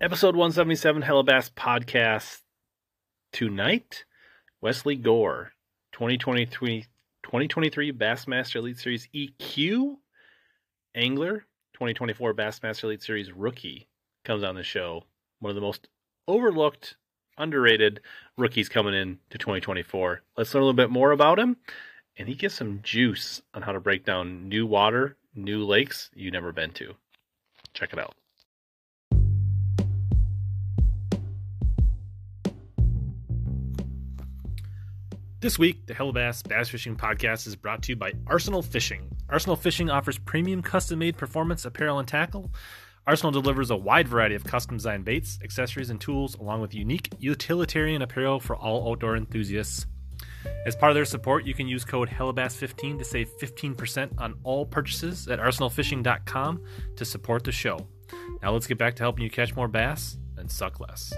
Episode 177 Hellabass Podcast tonight. Wesley Gore, 2023, 2023 Bassmaster Elite Series EQ Angler, 2024 Bassmaster Elite Series Rookie comes on the show. One of the most overlooked, underrated rookies coming in to 2024. Let's learn a little bit more about him. And he gives some juice on how to break down new water, new lakes you've never been to. Check it out. This week, the Hellabass Bass Fishing Podcast is brought to you by Arsenal Fishing. Arsenal Fishing offers premium custom made performance apparel and tackle. Arsenal delivers a wide variety of custom designed baits, accessories, and tools, along with unique utilitarian apparel for all outdoor enthusiasts. As part of their support, you can use code HELLABASS15 to save 15% on all purchases at arsenalfishing.com to support the show. Now let's get back to helping you catch more bass and suck less.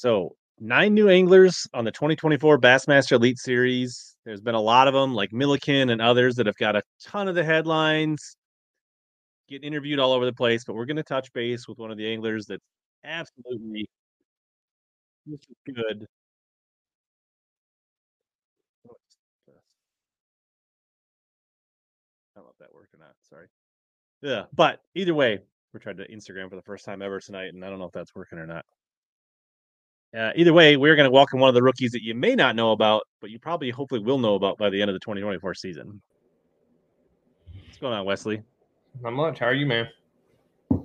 So, nine new anglers on the 2024 Bassmaster Elite Series. There's been a lot of them, like Milliken and others, that have got a ton of the headlines, getting interviewed all over the place. But we're going to touch base with one of the anglers that's absolutely good. Oh, I don't know if that or not. Sorry. Yeah, but either way, we're trying to Instagram for the first time ever tonight, and I don't know if that's working or not. Uh, either way, we're going to welcome one of the rookies that you may not know about, but you probably hopefully will know about by the end of the 2024 season. What's going on, Wesley? Not much. How are you, man? I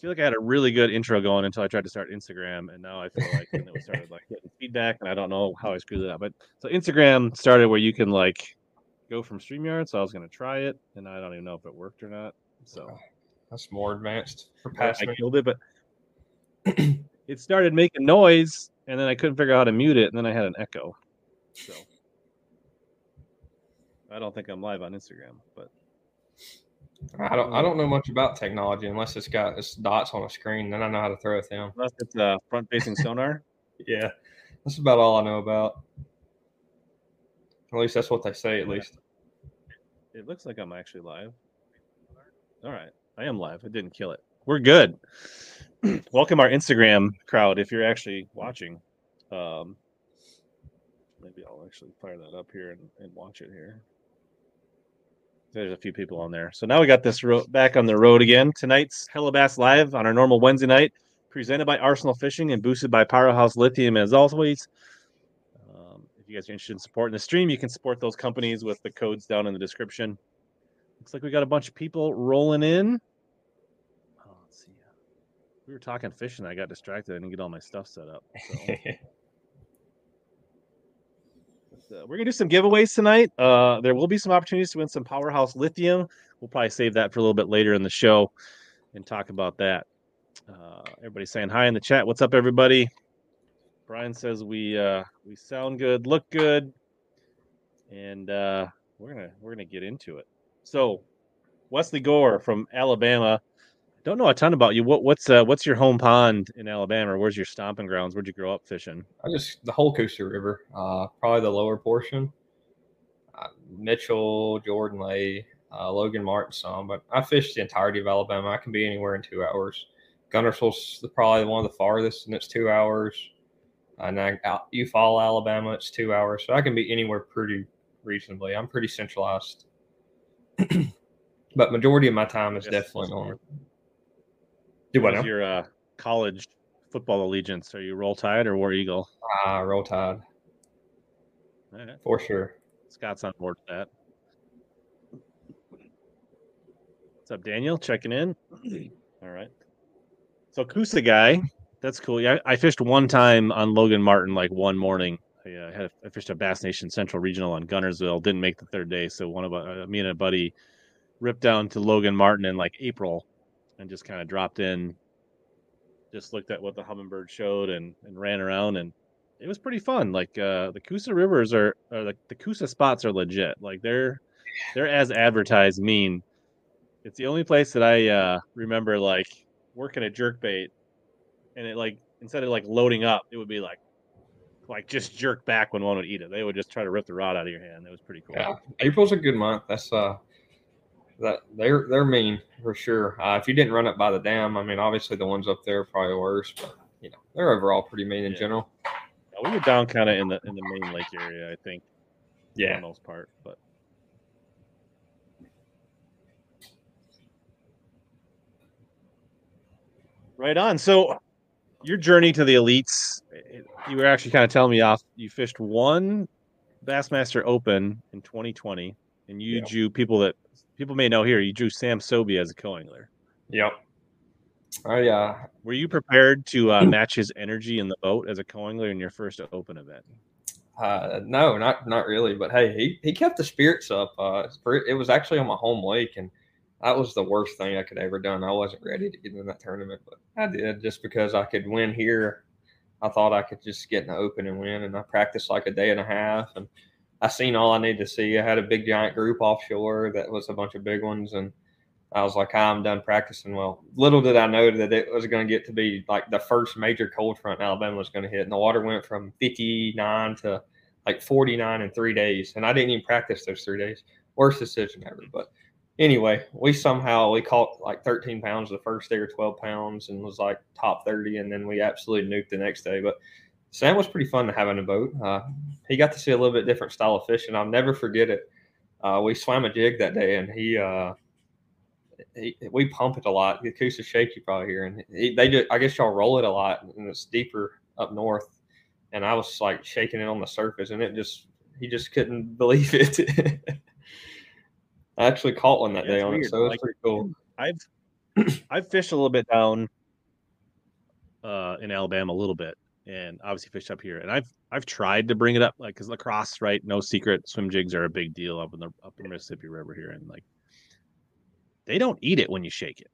feel like I had a really good intro going until I tried to start Instagram, and now I feel like and then we started like getting feedback, and I don't know how I screwed it up. But so Instagram started where you can like go from StreamYard, so I was going to try it, and I don't even know if it worked or not. So That's more advanced for I, past I me. killed it, but it started making noise, and then I couldn't figure out how to mute it, and then I had an echo. So I don't think I'm live on Instagram, but I don't. I don't know much about technology unless it's got its dots on a screen. Then I know how to throw a thing. unless it's uh, front-facing sonar. Yeah, that's about all I know about. At least that's what they say. At least. It looks like I'm actually live. All right, I am live. I didn't kill it. We're good. Welcome our Instagram crowd if you're actually watching. Um, maybe I'll actually fire that up here and, and watch it here. There's a few people on there. So now we got this ro- back on the road again. Tonight's Hellabass Live on our normal Wednesday night, presented by Arsenal Fishing and boosted by Powerhouse Lithium. As always, um, if you guys are interested in supporting the stream, you can support those companies with the codes down in the description. Looks like we got a bunch of people rolling in. We were talking fishing. I got distracted. I didn't get all my stuff set up. So. Uh, we're gonna do some giveaways tonight. Uh, there will be some opportunities to win some Powerhouse Lithium. We'll probably save that for a little bit later in the show and talk about that. Uh, everybody's saying hi in the chat. What's up, everybody? Brian says we uh, we sound good, look good, and uh, we're gonna we're gonna get into it. So, Wesley Gore from Alabama. Don't know a ton about you. What what's uh, what's your home pond in Alabama? Where's your stomping grounds? Where'd you grow up fishing? I just the whole Coosa River. Uh, probably the lower portion. Uh, Mitchell, Jordan Lay, uh, Logan Martin, some, but I fished the entirety of Alabama. I can be anywhere in two hours. Guntersville's the- probably one of the farthest, and it's two hours. And then out Eufaula, Alabama, it's two hours. So I can be anywhere pretty reasonably. I'm pretty centralized. but majority of my time is Yes, definitely on. Smart. Do what What's your uh, college football allegiance? Are you Roll Tide or War Eagle? Ah, roll tide All right. for sure. Scott's on board with that. What's up, Daniel? Checking in. All right. So Coosa guy, that's cool. Yeah, I, I fished one time on Logan Martin, like one morning. I, uh, had I fished a Bass Nation Central Regional on Guntersville. Didn't make the third day, so one of uh, me and a buddy ripped down to Logan Martin in like April, and just kind of dropped in. Just looked at what the Humminbird showed and and ran around and it was pretty fun. Like uh, the Coosa rivers are, or the, the Coosa spots are legit. Like they're they're as advertised. Mean it's the only place that I uh, remember like working a jerk bait, and it like instead of like loading up, it would be like like just jerk back when one would eat it. They would just try to rip the rod out of your hand. It was pretty cool. Yeah, April's a good month. That's uh, that they're they're mean for sure. Uh, if you didn't run up by the dam, I mean, obviously the ones up there are probably worse, but you know they're overall pretty mean in Yeah. general. Yeah, we were down kind of in the in the main lake area, I think, for Yeah, the most part. But right on. So your journey to the elites, you were actually kind of telling me off. You fished one Bassmaster Open in 2020, and you Yeah. drew people that people may know here. You drew Sam Sobey as a co-angler. yep. Oh yeah, Were you prepared to uh, match his energy in the boat as a co-angler in your first Open event? Uh, no, not not really. But hey, he, he kept the spirits up. Uh, it was actually on my home lake, and that was the worst thing I could ever done. I wasn't ready to get in that tournament, but I did just because I could win here. I thought I could just get in the open and win, and I practiced like a day and a half, and I seen all I need to see. I had a big giant group offshore that was a bunch of big ones, and I was like, "Ah, I'm done practicing. Well, little did I know that it was going to get to be like the first major cold front Alabama was going to hit, and the water went from 59 to like 49 in three days, and I didn't even practice those three days. Worst decision ever. But anyway, we somehow we caught like 13 pounds the first day or 12 pounds, and was like top 30, and then we absolutely nuked the next day. But Sam was pretty fun to have in the boat. Uh, he got to see a little bit different style of fishing. I'll never forget it. Uh, we swam a jig that day, and he. Uh, he, we pump it a lot. The acoustic shake you probably hear, and he, they do. I guess y'all roll it a lot, and it's deeper up north. And I was like shaking it on the surface, and it just he just couldn't believe it. I actually caught one that Yeah, day it's on it, so it was Like- pretty cool. I've I've fished a little bit down uh, in Alabama a little bit, and obviously fished up here. And I've I've tried to bring it up, like because La Crosse, right? No secret, swim jigs are a big deal up in the up the Mississippi River here, and like they don't eat it when you shake it.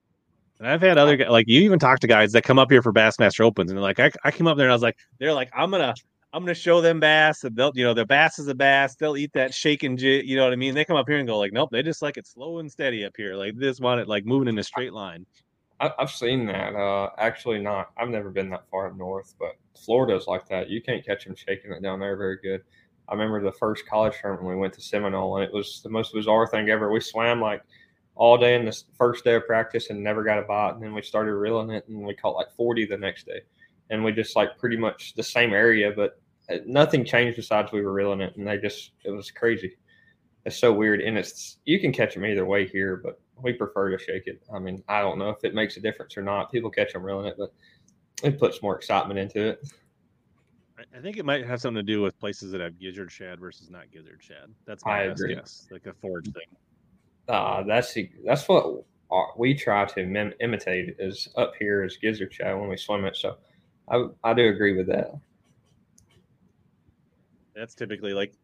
And I've had other guys, like you even talk to guys that come up here for Bassmaster Opens, and they're like, I, I came up there and I was like, they're like, I'm gonna I'm gonna show them bass, and they'll you know the bass is a bass, they'll eat that shaking jig, you know what I mean? They come up here and go like, nope, they just like it slow and steady up here, like they just want it like moving in a straight line. I, I've seen that. Uh, actually, not. I've never been that far up north, but Florida's like that. You can't catch them shaking it down there very good. I remember the first college tournament we went to Seminole, and it was the most bizarre thing ever. We swam like all day in the first day of practice and never got a bite, and then we started reeling it, and we caught like forty the next day, and we just like pretty much the same area, but uh, nothing changed besides we were reeling it, and they just it was crazy. It's so weird, and it's you can catch them either way here, but we prefer to shake it. I mean, I don't know if it makes a difference or not. People catch them reeling it, but it puts more excitement into it. I- think it might have something to do with places that have gizzard shad versus not gizzard shad. That's my I best agree. guess, like a forage thing. Uh, that's the- that's what we try to mim- imitate is up here is gizzard shad when we swim it. So I I do agree with that. That's typically like,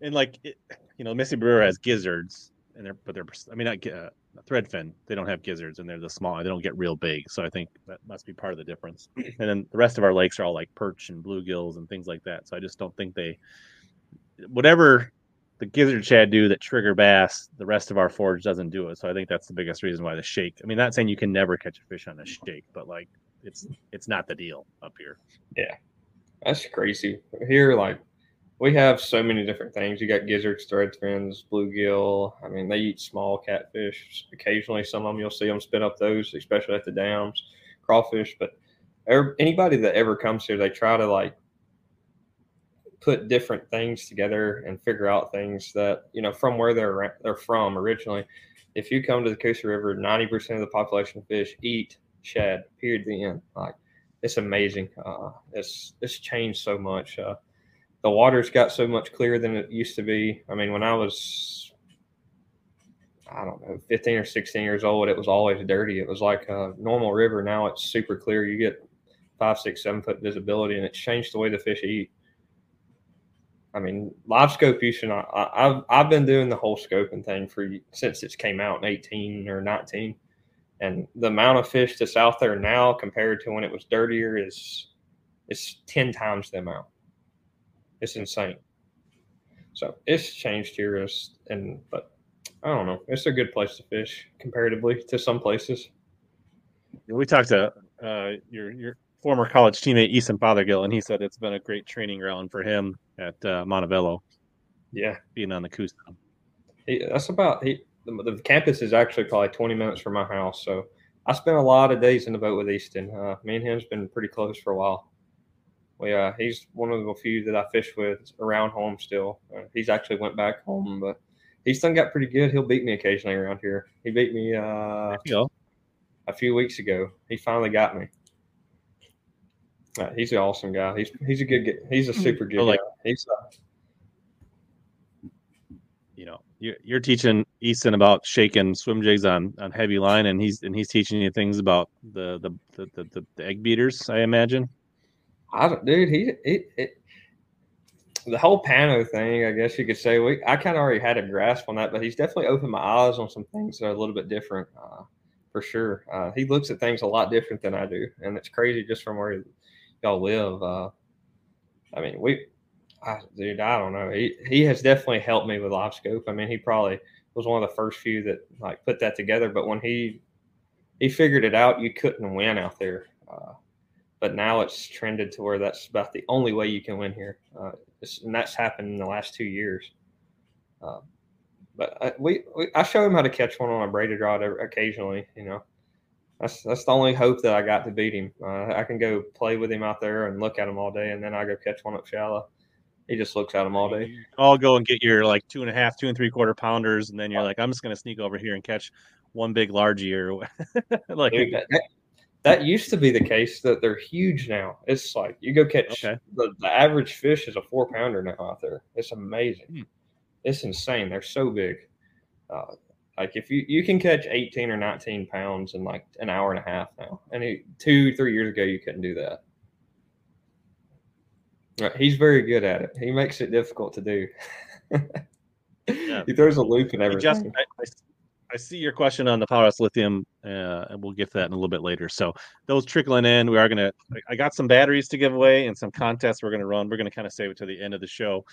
and like, it, you know, Mississippi River has gizzards, and they're but they're I mean not uh, threadfin. They don't have gizzards, and they're the small. They don't get real big. So I think that must be part of the difference. And then the rest of our lakes are all like perch and bluegills and things like that. So I just don't think they, whatever the gizzard shad do that trigger bass, the rest of our forage doesn't do it. So I think that's the biggest reason why the shake. I mean, not saying you can never catch a fish on a shake, but like it's it's not the deal up here. Yeah that's crazy. Here, like we have so many different things. You got gizzards, threadfins, bluegill. I mean, they eat small catfish. Occasionally, some of them you'll see them spit up those, especially at the dams, crawfish. But anybody that ever comes here, they try to like put different things together and figure out things that you know from where they're they're from originally. If you come to the Coosa River, ninety percent of the population of fish eat shad. Period. The end. Like it's amazing. Uh, it's it's changed so much. Uh, the water's got so much clearer than it used to be. I mean, when I was, I don't know, 15 or 16 years old, it was always dirty. It was like a normal river. Now it's super clear. You get five, six, seven foot visibility, and it's changed the way the fish eat. I mean, live scope not. I, I've I've been doing the whole scoping thing for since it came out in 18 or 19, and the amount of fish that's out there now compared to when it was dirtier is it's 10 times the amount. It's insane. So it's changed here, as, and but I don't know. It's a good place to fish comparatively to some places. we talked to uh, your your former college teammate Easton Fothergill, and he said it's been a great training ground for him at uh, Montevallo. Yeah, being on the Coosa. That's about he. The, the, campus is actually probably 20 minutes from my house, so I spent a lot of days in the boat with Easton. Uh, me and him's been pretty close for a while. We, uh, he's one of the few that I fish with around home still. Uh, he's actually went back home, but he's done got pretty good. He'll beat me occasionally around here. He beat me uh, a few weeks ago. He finally got me. Uh, he's an awesome guy. He's he's a good. He's a hmm. super good like, guy. He's. Uh, you know, you're, you're teaching Easton about shaking swim jigs on, on heavy line, and he's and he's teaching you things about the the the, the, the egg beaters. I imagine. I don't, dude. He, he, he the whole Pano thing, I guess you could say, we I kind of already had a grasp on that, but he's definitely opened my eyes on some things that are a little bit different, uh, for sure. Uh, he looks at things a lot different than I do, and it's crazy just from where y'all live. Uh, I mean, we, I, dude, I don't know. He he has definitely helped me with live scope. I mean, he probably was one of the first few that like put that together. But when he he figured it out, you couldn't win out there. But now it's trended to where that's about the only way you can win here. Uh, and that's happened in the last two years. Uh, but I, we, we, I show him how to catch one on a braided rod occasionally. You know, that's that's the only hope that I got to beat him. Uh, I can go play with him out there and look at him all day, and then I go catch one up shallow. He just looks at him all day. I'll go and get your like two and a half, two and three quarter pounders, and then you're like, I'm just gonna sneak over here and catch one big largie or like. Dude, that, that used to be the case that they're huge now. It's like you go catch okay. the, the average fish is a four pounder now out there. It's amazing. Hmm. It's insane. They're so big. Uh, like if you you can catch 18 or 19 pounds in like an hour and a half now, and he, two three years ago you couldn't do that. Uh, he's very good at it. He makes it difficult to do. yeah. He throws a loop and everything. Just, I, I, I see your question on the Powerhouse Lithium, uh, and we'll get to that in a little bit later. So those trickling in, we are gonna. I got some batteries to give away and some contests we're gonna run. We're gonna kind of save it to the end of the show.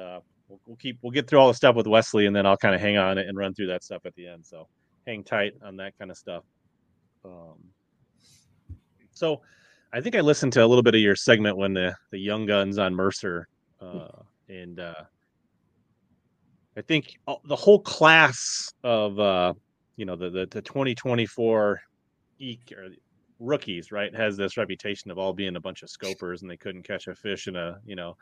Uh, we'll, we'll, keep. We'll get through all the stuff with Wesley, and then I'll kind of hang on it and run through that stuff at the end. So hang tight on that kind of stuff. Um, so I think I listened to a little bit of your segment when the the young guns on Mercer, uh, and uh, I think the whole class of uh, you know the the, the 2024 e- rookies right has this reputation of all being a bunch of scopers and they couldn't catch a fish in a you know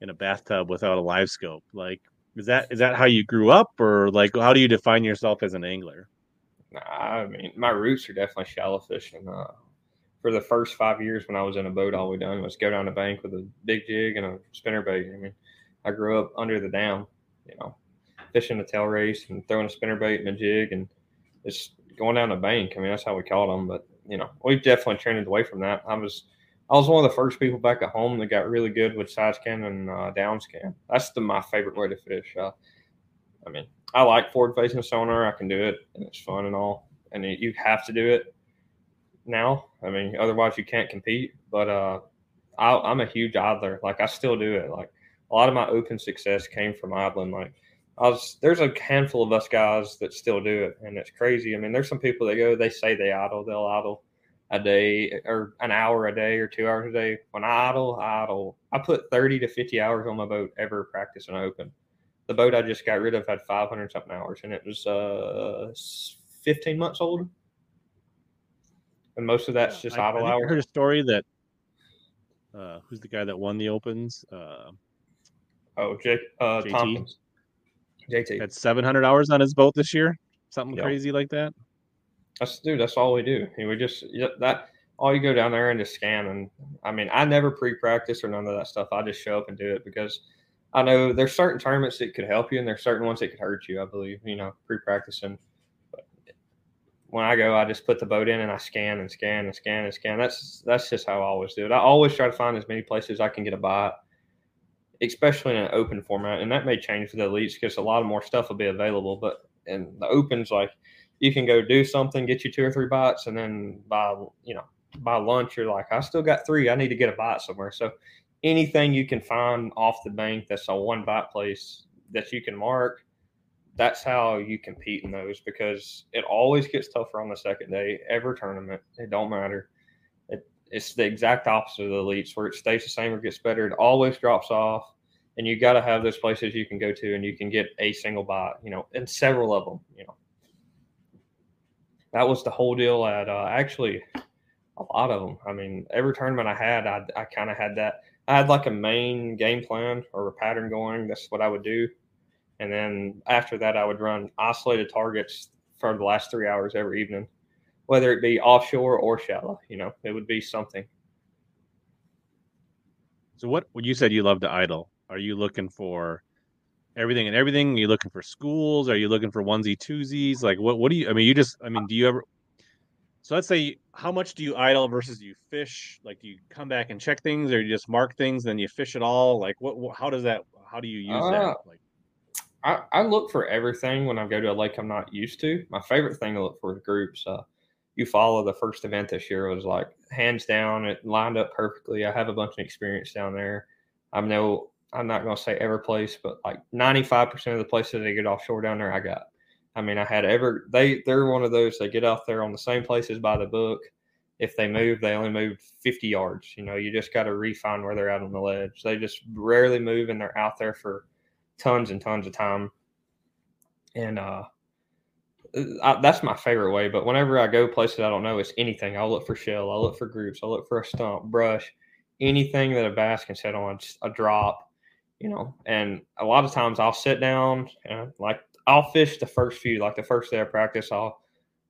in a bathtub without a live scope. Like is that is that how you grew up or like how do you define yourself as an angler? Nah, i mean my roots are definitely shallow fishing uh, for the first five years when i was in a boat all we done was go down the bank with a big jig and a spinner bait. I mean i grew up under the dam you know fishing a tail race and throwing a spinner bait and a jig and just going down the bank. I mean, that's how we caught them. But you know, we've definitely trended away from that. I was I was one of the first people back at home that got really good with side scan and uh, down scan. That's the, my favorite way to fish. Uh, I mean, I like forward facing sonar. I can do it, and it's fun and all. And you have to do it now. I mean, otherwise you can't compete. But uh, I, am a huge idler. Like I still do it. Like a lot of my open success came from idling. Like I was there's a handful of us guys that still do it, and it's crazy. I mean, there's some people that go, they say they idle, they'll idle a day or an hour a day or two hours a day. When I idle, I idle. I put 30 to 50 hours on my boat ever practice and open. The boat I just got rid of had 500 something hours, and it was uh 15 months old. And most of that's just I, idle I hours. I heard a story that uh, who's the guy that won the opens? Uh, oh, Jake uh, Tompkins. JT had 700 hours on his boat this year, something yep. crazy like that. That's dude. That's all we do. we just that all you go down there and just scan. And I mean, I never pre-practice or none of that stuff. I just show up and do it because I know there's certain tournaments that could help you, and there's certain ones that could hurt you. I believe you know pre-practicing. But when I go, I just put the boat in and I scan and scan and scan and scan. That's that's just how I always do it. I always try to find as many places I can get a bite especially in an open format, and that may change for the elites because a lot of more stuff will be available. But in the opens, like you can go do something, get you two or three bites, and then by you know by lunch you're like, I still got three. I need to get a bite somewhere. So anything you can find off the bank that's a one bite place that you can mark, that's how you compete in those because it always gets tougher on the second day. Every tournament, it don't matter it's the exact opposite of the elites, where it stays the same or gets better. It always drops off, and you got to have those places you can go to and you can get a single bite. You know, and several of them. You know, that was the whole deal at uh, actually a lot of them. I mean, every tournament I had, I, I kind of had that. I had like a main game plan or a pattern going. That's what I would do. And then after that, I would run isolated targets for the last three hours every evening, whether it be offshore or shallow. You know, it would be something. So, what you said you love to idle, are you looking for everything and everything? Are you looking for schools? Are you looking for onesie twosies? Like, what? What do you? I mean, you just. I mean, do you ever? So let's say, how much do you idle versus you fish? Like, do you come back and check things, or you just mark things, then you fish it all? Like, what? what how does that? How do you use uh, that? Like, I, I look for everything when I go to a lake I'm not used to. My favorite thing to look for is groups. Uh, follow the first event this year was like hands down. It lined up perfectly. I have a bunch of experience down there. I know I'm not going to say every place, but like 95% of the places they get offshore down there, I got. I mean, I had ever they they're one of those they get out there on the same places by the book. If they move, they only move 50 yards. You know, you just got to refine where they're at on the ledge. They just rarely move, and they're out there for tons and tons of time. And uh, I, that's my favorite way. But whenever I go places I don't know, it's anything. I'll look for shell. I'll look for groups. I'll look for a stump, brush, anything that a bass can set on, a drop, you know. And a lot of times I'll sit down and like I'll fish the first few, like the first day of practice. I'll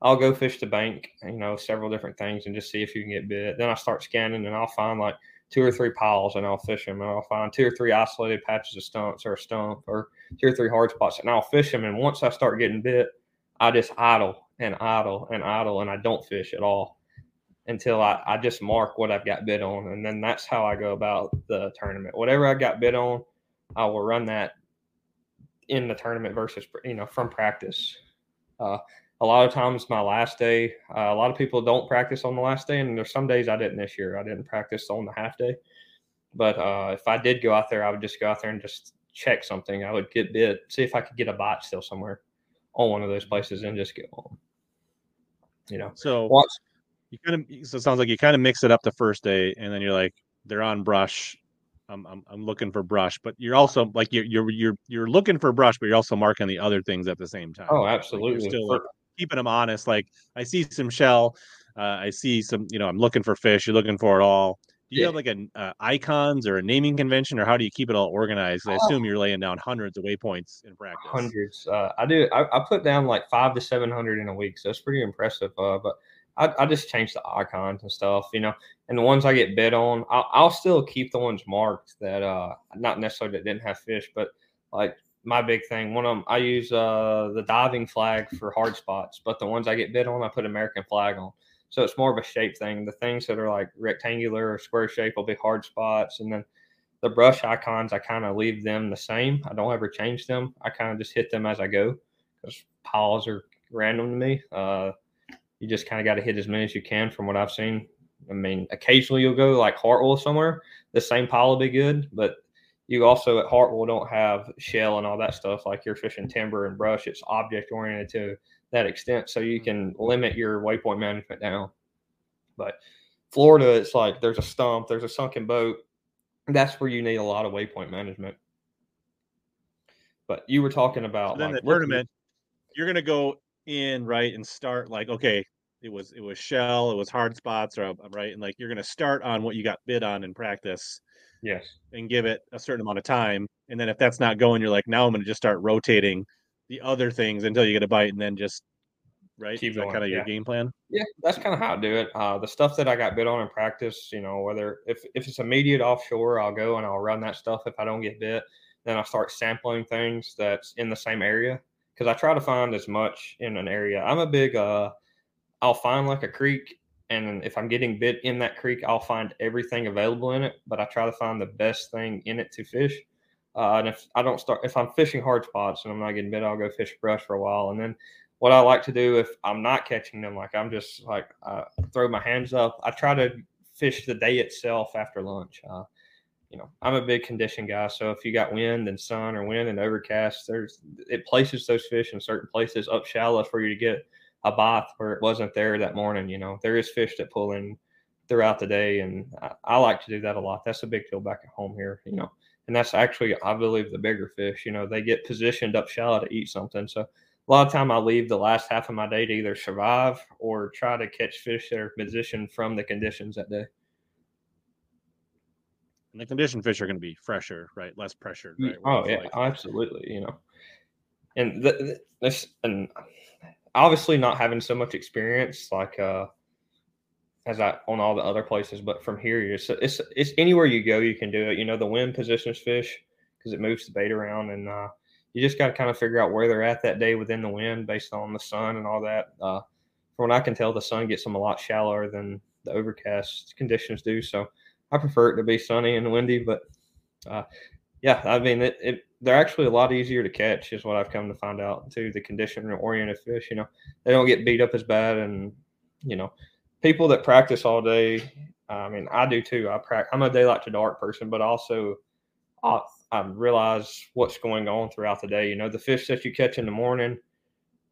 I'll go fish the bank, you know, several different things and just see if you can get bit. Then I start scanning and I'll find like two or three piles and I'll fish them and I'll find two or three isolated patches of stumps or a stump or two or three hard spots and I'll fish them. And once I start getting bit, I just idle and idle and idle and I don't fish at all until I, I just mark what I've got bid on. And then that's how I go about the tournament. Whatever I got bid on, I will run that in the tournament versus, you know, from practice. Uh, a lot of times my last day uh, a lot of people don't practice on the last day and there's some days i didn't this year. I didn't practice on the half day. But uh, if i did go out there i would just go out there and just check something. I would get bid see if i could get a bite still somewhere on one of those places and just get home you know so watch you kind of so it sounds like you kind of mix it up the first day and then you're like they're on brush I'm, I'm, I'm looking for brush, but you're also like you're you're you're you're looking for brush, but you're also marking the other things at the same time. Oh, absolutely. Like still like, keeping them honest. Like I see some shell, uh, I see some, you know, I'm looking for fish. You're looking for it all. Do you yeah. have like an uh, icons or a naming convention, or how do you keep it all organized? I assume you're laying down hundreds of waypoints in practice. Hundreds. Uh, I do. I, I, put down like five to seven hundred in a week, so it's pretty impressive. Uh, but I, I, just change the icons and stuff, you know. And the ones I get bid on, I'll, I'll still keep the ones marked that uh not necessarily that didn't have fish, but like my big thing. One of them, I use uh, the diving flag for hard spots, but the ones I get bid on, I put American flag on. So it's more of a shape thing. The things that are like rectangular or square shape will be hard spots, and then the brush icons, I kind of leave them the same. I don't ever change them. I kind of just hit them as I go because piles are random to me. Uh, you just kind of got to hit as many as you can from what I've seen. I mean, occasionally you'll go like Hartwell somewhere, the same pile will be good, but you also at Hartwell don't have shell and all that stuff like you're fishing timber and brush. It's object oriented to that extent, so you can limit your waypoint management down. But Florida, it's like there's a stump, there's a sunken boat. That's where you need a lot of waypoint management. But you were talking about so then like, the tournament. You're gonna go in right and start like okay, it was it was shell, it was hard spots, or right, and like you're gonna start on what you got bid on in practice Yes. And give it a certain amount of time. And then if that's not going, you're like, now I'm going to just start rotating the other things until you get a bite and then just, right? Keep going. kind of yeah. your game plan? Yeah, that's kind of how I do it. Uh, the stuff that I got bid on in practice, you know, whether if, if it's immediate offshore, I'll go and I'll run that stuff. If I don't get bit, then I start sampling things that's in the same area because I try to find as much in an area. I'm a big, uh, I'll find like a creek and if I'm getting bit in that creek, I'll find everything available in it, but I try to find the best thing in it to fish. Uh, and if I don't start, if I'm fishing hard spots and I'm not getting bit, I'll go fish brush for a while. And then what I like to do if I'm not catching them, like I'm just like throw my hands up. I try to fish the day itself after lunch. Uh, you know, I'm a big condition guy, so if you got wind and sun or wind and overcast, there's it places those fish in certain places up shallow for you to get a bath where it wasn't there that morning. You know, there is fish that pull in throughout the day, and I, I like to do that a lot. That's a big deal back at home here, you know. And that's actually, I believe, the bigger fish. You know, they get positioned up shallow to eat something. So a lot of time I leave the last half of my day to either survive or try to catch fish that are positioned from the conditions that day. And the condition fish are going to be fresher, right? Less pressured, right? Oh yeah, like... absolutely. You know, and the, this and obviously not having so much experience like uh as I on all the other places, but from here, it's it's it's anywhere you go, you can do it. You know, the wind positions fish because it moves the bait around, and uh, you just got to kind of figure out where they're at that day within the wind based on the sun and all that. Uh, from what I can tell, the sun gets them a lot shallower than the overcast conditions do. So I prefer it to be sunny and windy, but uh, yeah, I mean, it, it, they're actually a lot easier to catch, is what I've come to find out too. The condition oriented fish, you know, they don't get beat up as bad, and you know, people that practice all day. I mean, I do too. I practice. I'm a daylight to dark person, but also I, I realize what's going on throughout the day. You know, the fish that you catch in the morning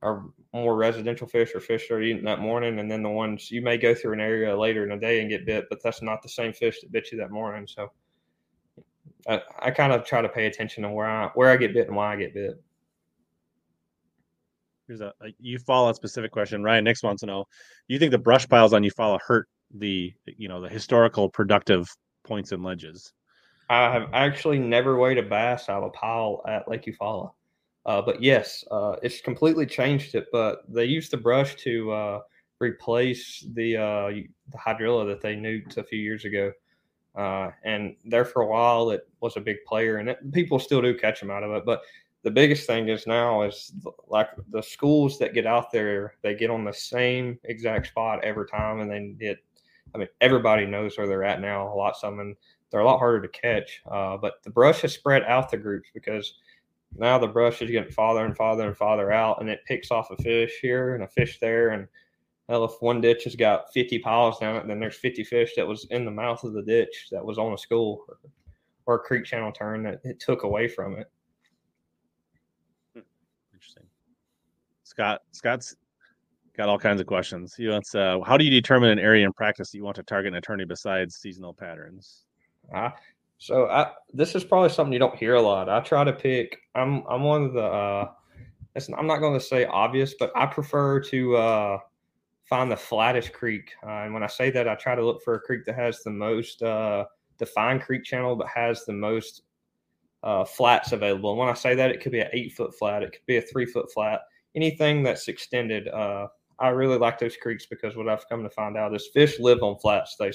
are more residential fish or fish that are eating that morning, and then the ones you may go through an area later in the day and get bit, but that's not the same fish that bit you that morning. So I, I kind of try to pay attention to where I where I get bit and why I get bit. Here's a, a Eufaula specific question. Ryan Nix wants to know: Do you think the brush piles on Eufaula hurt the you know the historical productive points and ledges? I have actually never weighed a bass out of a pile at Lake Eufaula. Uh, but yes, uh, it's completely changed it. But they used the brush to uh, replace the uh, the hydrilla that they nuked a few years ago. Uh, and there for a while, it was a big player, and it, people still do catch them out of it. But the biggest thing is now is like the schools that get out there, they get on the same exact spot every time, and they get. I mean, everybody knows where they're at now. A lot of them, and they're a lot harder to catch. Uh, but the brush has spread out the groups because now the brush is getting farther and farther and farther out, and it picks off a fish here and a fish there. And well, if one ditch has got 50 piles down it, then there's 50 fish that was in the mouth of the ditch that was on a school or, or a creek channel turn that it took away from it. Interesting. Scott, Scott's got all kinds of questions. He wants, uh, how do you determine an area in practice that you want to target an attorney besides seasonal patterns? Uh, so I, this is probably something you don't hear a lot. I try to pick. I'm I'm one of the. Uh, I'm not going to say obvious, but I prefer to uh, find the flattest creek. Uh, and when I say that, I try to look for a creek that has the most uh, defined creek channel, but has the most uh, flats available. And when I say that, it could be an eight foot flat, it could be a three foot flat, anything that's extended. Uh, I really like those creeks because what I've come to find out is fish live on flats. They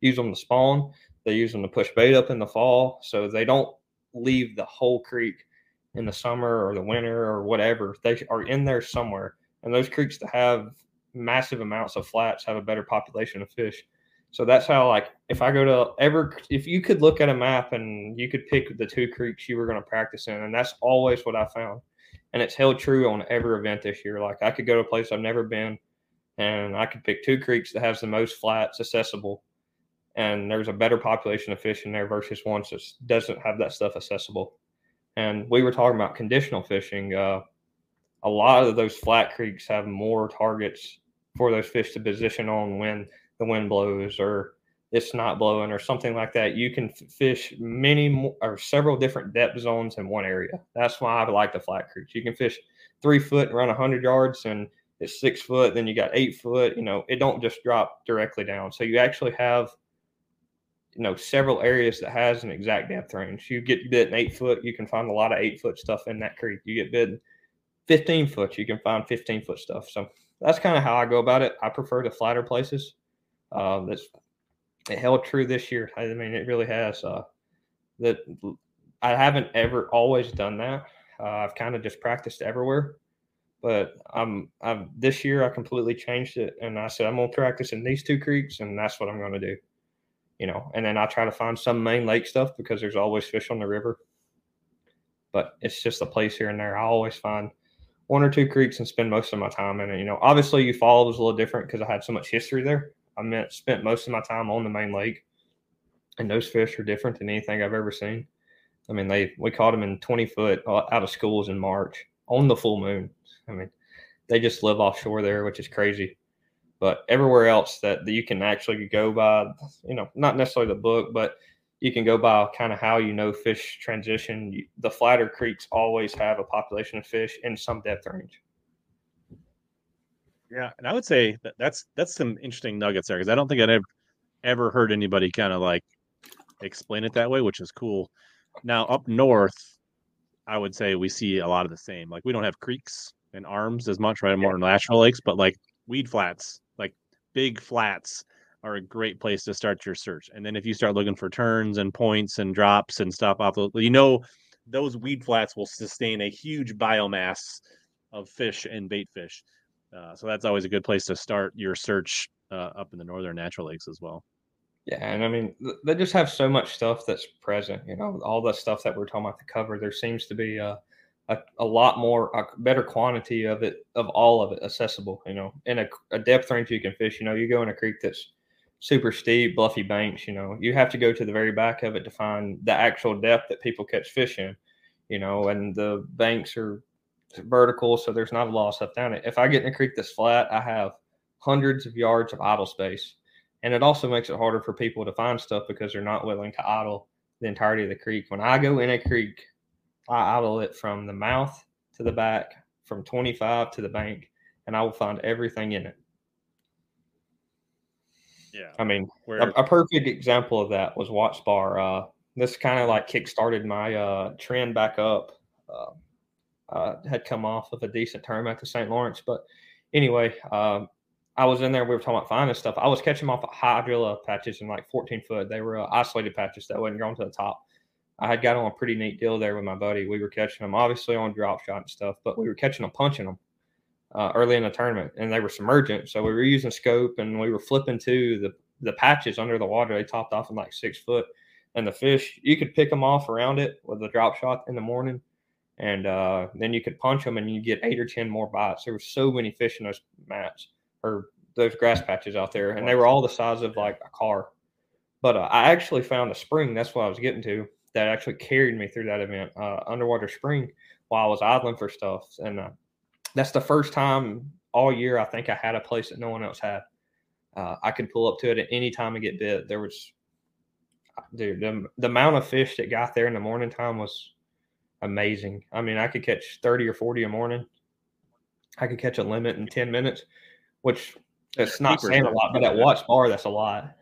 use them to spawn. They use them to push bait up in the fall, so they don't leave the whole creek in the summer or the winter or whatever. They are in there somewhere, and those creeks that have massive amounts of flats have a better population of fish. So that's how, like, if I go to ever, if you could look at a map and you could pick the two creeks you were going to practice in, and that's always what I found. And it's held true on every event this year. Like, I could go to a place I've never been, and I could pick two creeks that has the most flats accessible and there's a better population of fish in there versus ones that doesn't have that stuff accessible. And we were talking about conditional fishing. Uh, a lot of those flat creeks have more targets for those fish to position on when the wind blows or it's not blowing or something like that. You can fish many more, or several different depth zones in one area. That's why I like the flat creeks. You can fish three foot and run 100 yards and it's six foot, then you got eight foot. You know, it don't just drop directly down. So you actually have – you know several areas that has an exact depth range. You get bit in eight foot, you can find a lot of eight foot stuff in that creek. You get bit 15 foot, you can find 15 foot stuff. So that's kind of how I go about it. I prefer the flatter places. Um, that's it held true this year. I mean, it really has. Uh, that I haven't ever always done that. Uh, I've kind of just practiced everywhere, but I'm I've this year I completely changed it, and I said I'm gonna practice in these two creeks, and that's what I'm gonna do you know, and then I try to find some main lake stuff because there's always fish on the river. But it's just a place here and there. I always find one or two creeks and spend most of my time in it. You know, obviously Eufaula was a little different because I had so much history there. I meant spent most of my time on the main lake, and those fish are different than anything I've ever seen. I mean, they we caught them in 20 foot uh, out of schools in March on the full moon. I mean, they just live offshore there, which is crazy. But everywhere else that you can actually go by, you know, not necessarily the book, but you can go by kind of how you know fish transition. The flatter creeks always have a population of fish in some depth range. Yeah, and I would say that that's that's some interesting nuggets there because I don't think I'd ever, ever heard anybody kind of like explain it that way, which is cool. Now up north, I would say we see a lot of the same. Like we don't have creeks and arms as much, right? More yeah. natural lakes, but like weed flats, big flats are a great place to start your search. And then if you start looking for turns and points and drops and stuff off you know, those weed flats will sustain a huge biomass of fish and bait fish. Uh, so that's always a good place to start your search uh, up in the northern natural lakes as well. Yeah, and I mean they just have so much stuff that's present. You know, all the stuff that we're talking about to cover. There seems to be a, a, a lot more, a better quantity of it, of all of it accessible. You know, in a, a depth range you can fish. You know, you go in a creek that's super steep, bluffy banks. You know, you have to go to the very back of it to find the actual depth that people catch fish in. You know, and the banks are vertical, so there's not a lot of stuff down it. If I get in a creek that's flat, I have hundreds of yards of idle space and it also makes it harder for people to find stuff because they're not willing to idle the entirety of the creek. When I go in a creek, I idle it from the mouth to the back, from 25 to the bank, and I will find everything in it. Yeah. I mean, Where... a, a, perfect example of that was Watts Bar. Uh, this kind of like kick-started my uh, trend back up. Uh, uh, had come off of a decent term at the St. Lawrence, but anyway, um, I was in there. We were talking about finding stuff. I was catching them off of hydrilla patches in like 14 foot. They were uh, isolated patches that wasn't going to the top. I had got on a pretty neat deal there with my buddy. We were catching them obviously on drop shot and stuff, but we were catching them punching them uh, early in the tournament, and they were submergent. So we were using scope and we were flipping to the the patches under the water. They topped off in like six foot, and the fish you could pick them off around it with a drop shot in the morning, and uh, then you could punch them and you get eight or ten more bites. There were so many fish in those mats or those grass patches out there, and they were all the size of like a car. But uh, I actually found a spring. That's what I was getting to. That actually carried me through that event, uh, underwater spring, while I was idling for stuff, and uh, that's the first time all year I think I had a place that no one else had. Uh, I could pull up to it at any time and get bit. There was, dude, the, the amount of fish that got there in the morning time was amazing. I mean, I could catch 30 or 40 a morning. I could catch a limit in 10 minutes which it's not saying a lot, but at Watts Bar, that's a lot.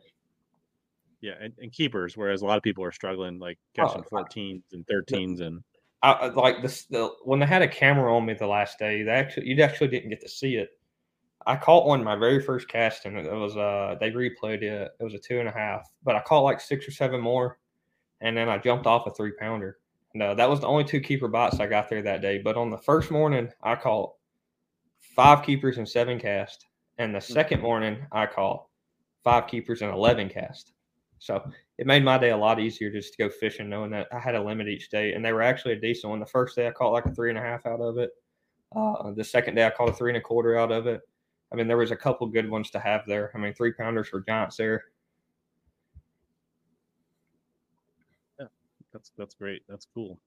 Yeah, and, and, keepers, whereas a lot of people are struggling, like catching oh, 14s and 13s, and I, like this. The, when they had a camera on me the last day, they actually you actually didn't get to see it. I caught one my very first cast, and it was uh they replayed it. It was a two and a half, but I caught like six or seven more, and then I jumped off a three pounder. No, that was the only two keeper bites I got there that day. But on the first morning, I caught five keepers and seven cast. And the second morning, I caught five keepers and 11 cast. So it made my day a lot easier just to go fishing, knowing that I had a limit each day. And they were actually a decent one. The first day, I caught like a three and a half out of it. Uh, the second day, I caught a three and a quarter out of it. I mean, there was a couple good ones to have there. I mean, three pounders were giants there. Yeah, that's that's great. That's cool.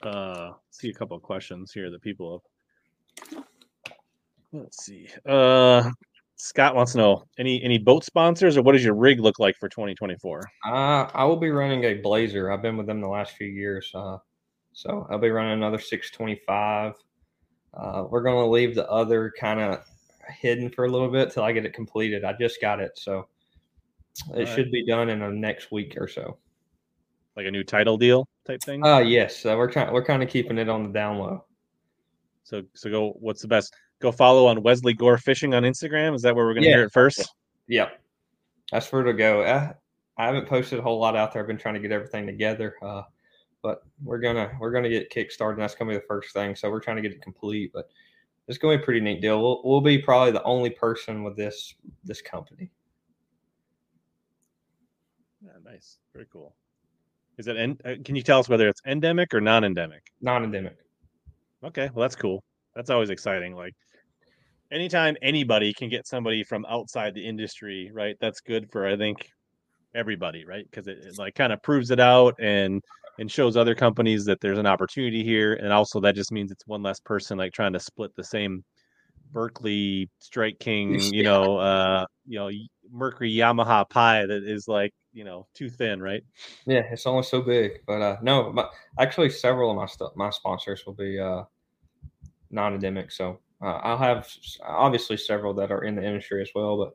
Uh, see a couple of questions here that people have Let's see. Uh, Scott wants to know any any boat sponsors or what does your rig look like for 2024? Uh, I will be running a Blazer. I've been with them the last few years, uh, so I'll be running another 625. Uh, we're going to leave the other kind of hidden for a little bit till I get it completed. I just got it, so it right. should be done in the next week or so. Like a new title deal type thing. Uh yes, uh, we're trying. We're kind of keeping it on the down low. So so go. What's the best? Go follow on Wesley Gore Fishing on Instagram. Is that where we're going to yeah. hear it first? Yeah. That's where to go. I, I, haven't posted a whole lot out there. I've been trying to get everything together. Uh, but we're gonna we're gonna get kickstarted. And that's gonna be the first thing. So we're trying to get it complete. But it's gonna be a pretty neat deal. We'll, we'll be probably the only person with this this company. Yeah, nice, very cool. Is it? En- uh, can you tell us whether it's endemic or non-endemic? Non-endemic. Okay, well that's cool. That's always exciting. Like anytime anybody can get somebody from outside the industry, right? That's good for I think everybody, right? Because it, it, like kind of proves it out and and shows other companies that there's an opportunity here, and also that just means it's one less person like trying to split the same Berkley Strike King, you know, uh, you know, Mercury Yamaha pie that is like you know too thin, right? Yeah, it's only so big. But uh, no, my, actually, several of my stuff, my sponsors will be uh, non-endemic. So uh, I'll have obviously several that are in the industry as well, but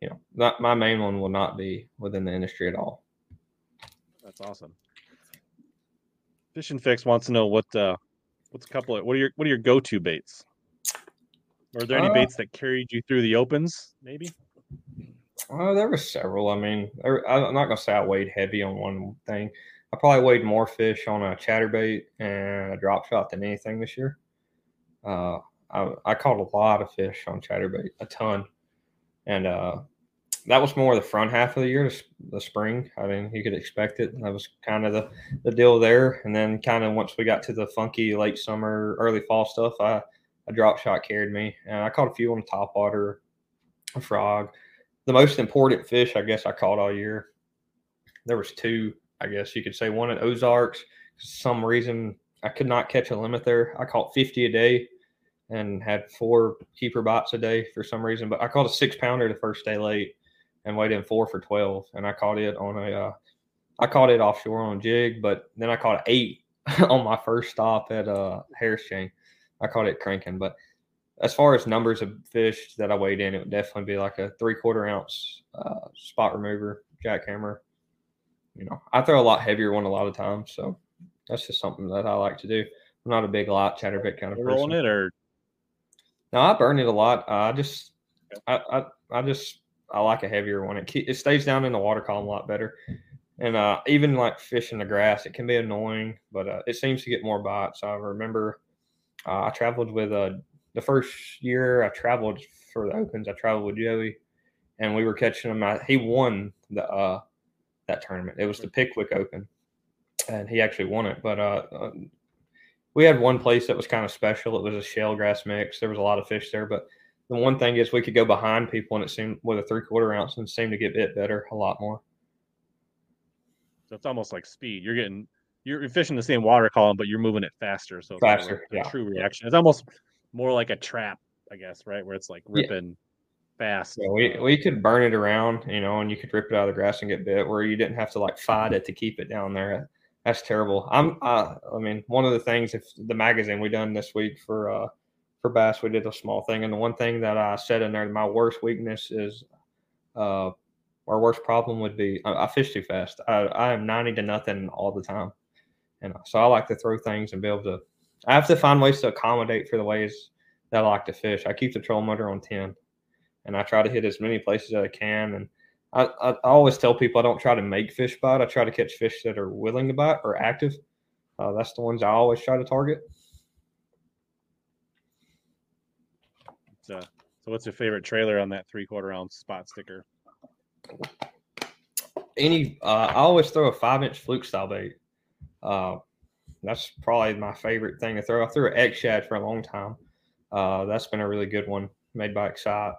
you know, not, my main one will not be within the industry at all. That's awesome. Fish and Fix wants to know what uh, what's a couple of what are your what are your go to baits? Are there any uh, baits that carried you through the opens? Maybe. Uh, there were several. I mean, I'm not gonna say I weighed heavy on one thing. I probably weighed more fish on a chatterbait and a drop shot than anything this year. Uh, I, I caught a lot of fish on chatterbait, a ton, and uh, that was more the front half of the year, the spring. I mean, you could expect it. That was kind of the, the deal there. And then, kind of once we got to the funky late summer, early fall stuff, I a drop shot carried me, and I caught a few on the top water, a frog. The most important fish, I guess, I caught all year. There was two, I guess you could say, one at Ozarks. For some reason, I could not catch a limit there. I caught 50 a day and had four keeper bites a day for some reason. But I caught a six pounder the first day late and weighed in four for 12. And I caught it on a, uh, I caught it offshore on a jig, but then I caught eight on my first stop at uh, Harris Chain. I caught it cranking. But as far as numbers of fish that I weighed in, it would definitely be like a three quarter ounce uh, spot remover, jackhammer. You know, I throw a lot heavier one a lot of times. So that's just something that I like to do. I'm not a big light chatterbait kind of person. Rolling it or no, I burn it a lot. Uh, I just, I, I, I just, I like a heavier one. It it stays down in the water column a lot better. And uh, even like fishing the grass, it can be annoying, but uh, it seems to get more bites. I remember uh, I traveled with uh, the first year I traveled for the opens. I traveled with Joey, and we were catching him. I, he won the uh, that tournament. It was the Pickwick Open, and he actually won it. But we had one place that was kind of special. It was a shell grass mix. There was a lot of fish there, but the one thing is we could go behind people and it seemed with a three quarter ounce and seemed to get bit better a lot more. So it's almost like speed. You're getting you're fishing the same water column, but you're moving it faster. So faster, like yeah. True reaction. It's almost more like a trap, I guess, right? Where it's like ripping yeah. fast. Yeah, we we could burn it around, you know, and you could rip it out of the grass and get bit, where you didn't have to like fight it to keep it down there. That's terrible. I'm. Uh, I mean, one of the things if the magazine we done this week for uh, for bass, we did a small thing, and the one thing that I said in there, my worst weakness is, uh, our worst problem would be I, I fish too fast. I, I am ninety to nothing all the time, and so I like to throw things and be able to. I have to find ways to accommodate for the ways that I like to fish. I keep the trolling motor on ten, and I try to hit as many places as I can, and I, I, I, always tell people I don't try to make fish bite. I try to catch fish that are willing to bite or active. Uh, that's the ones I always try to target. So, so what's your favorite trailer on that three quarter ounce spot sticker? Any, uh, I always throw a five inch fluke style bait. Uh, that's probably my favorite thing to throw. I threw an X shad for a long time. Uh, that's been a really good one made by Excite.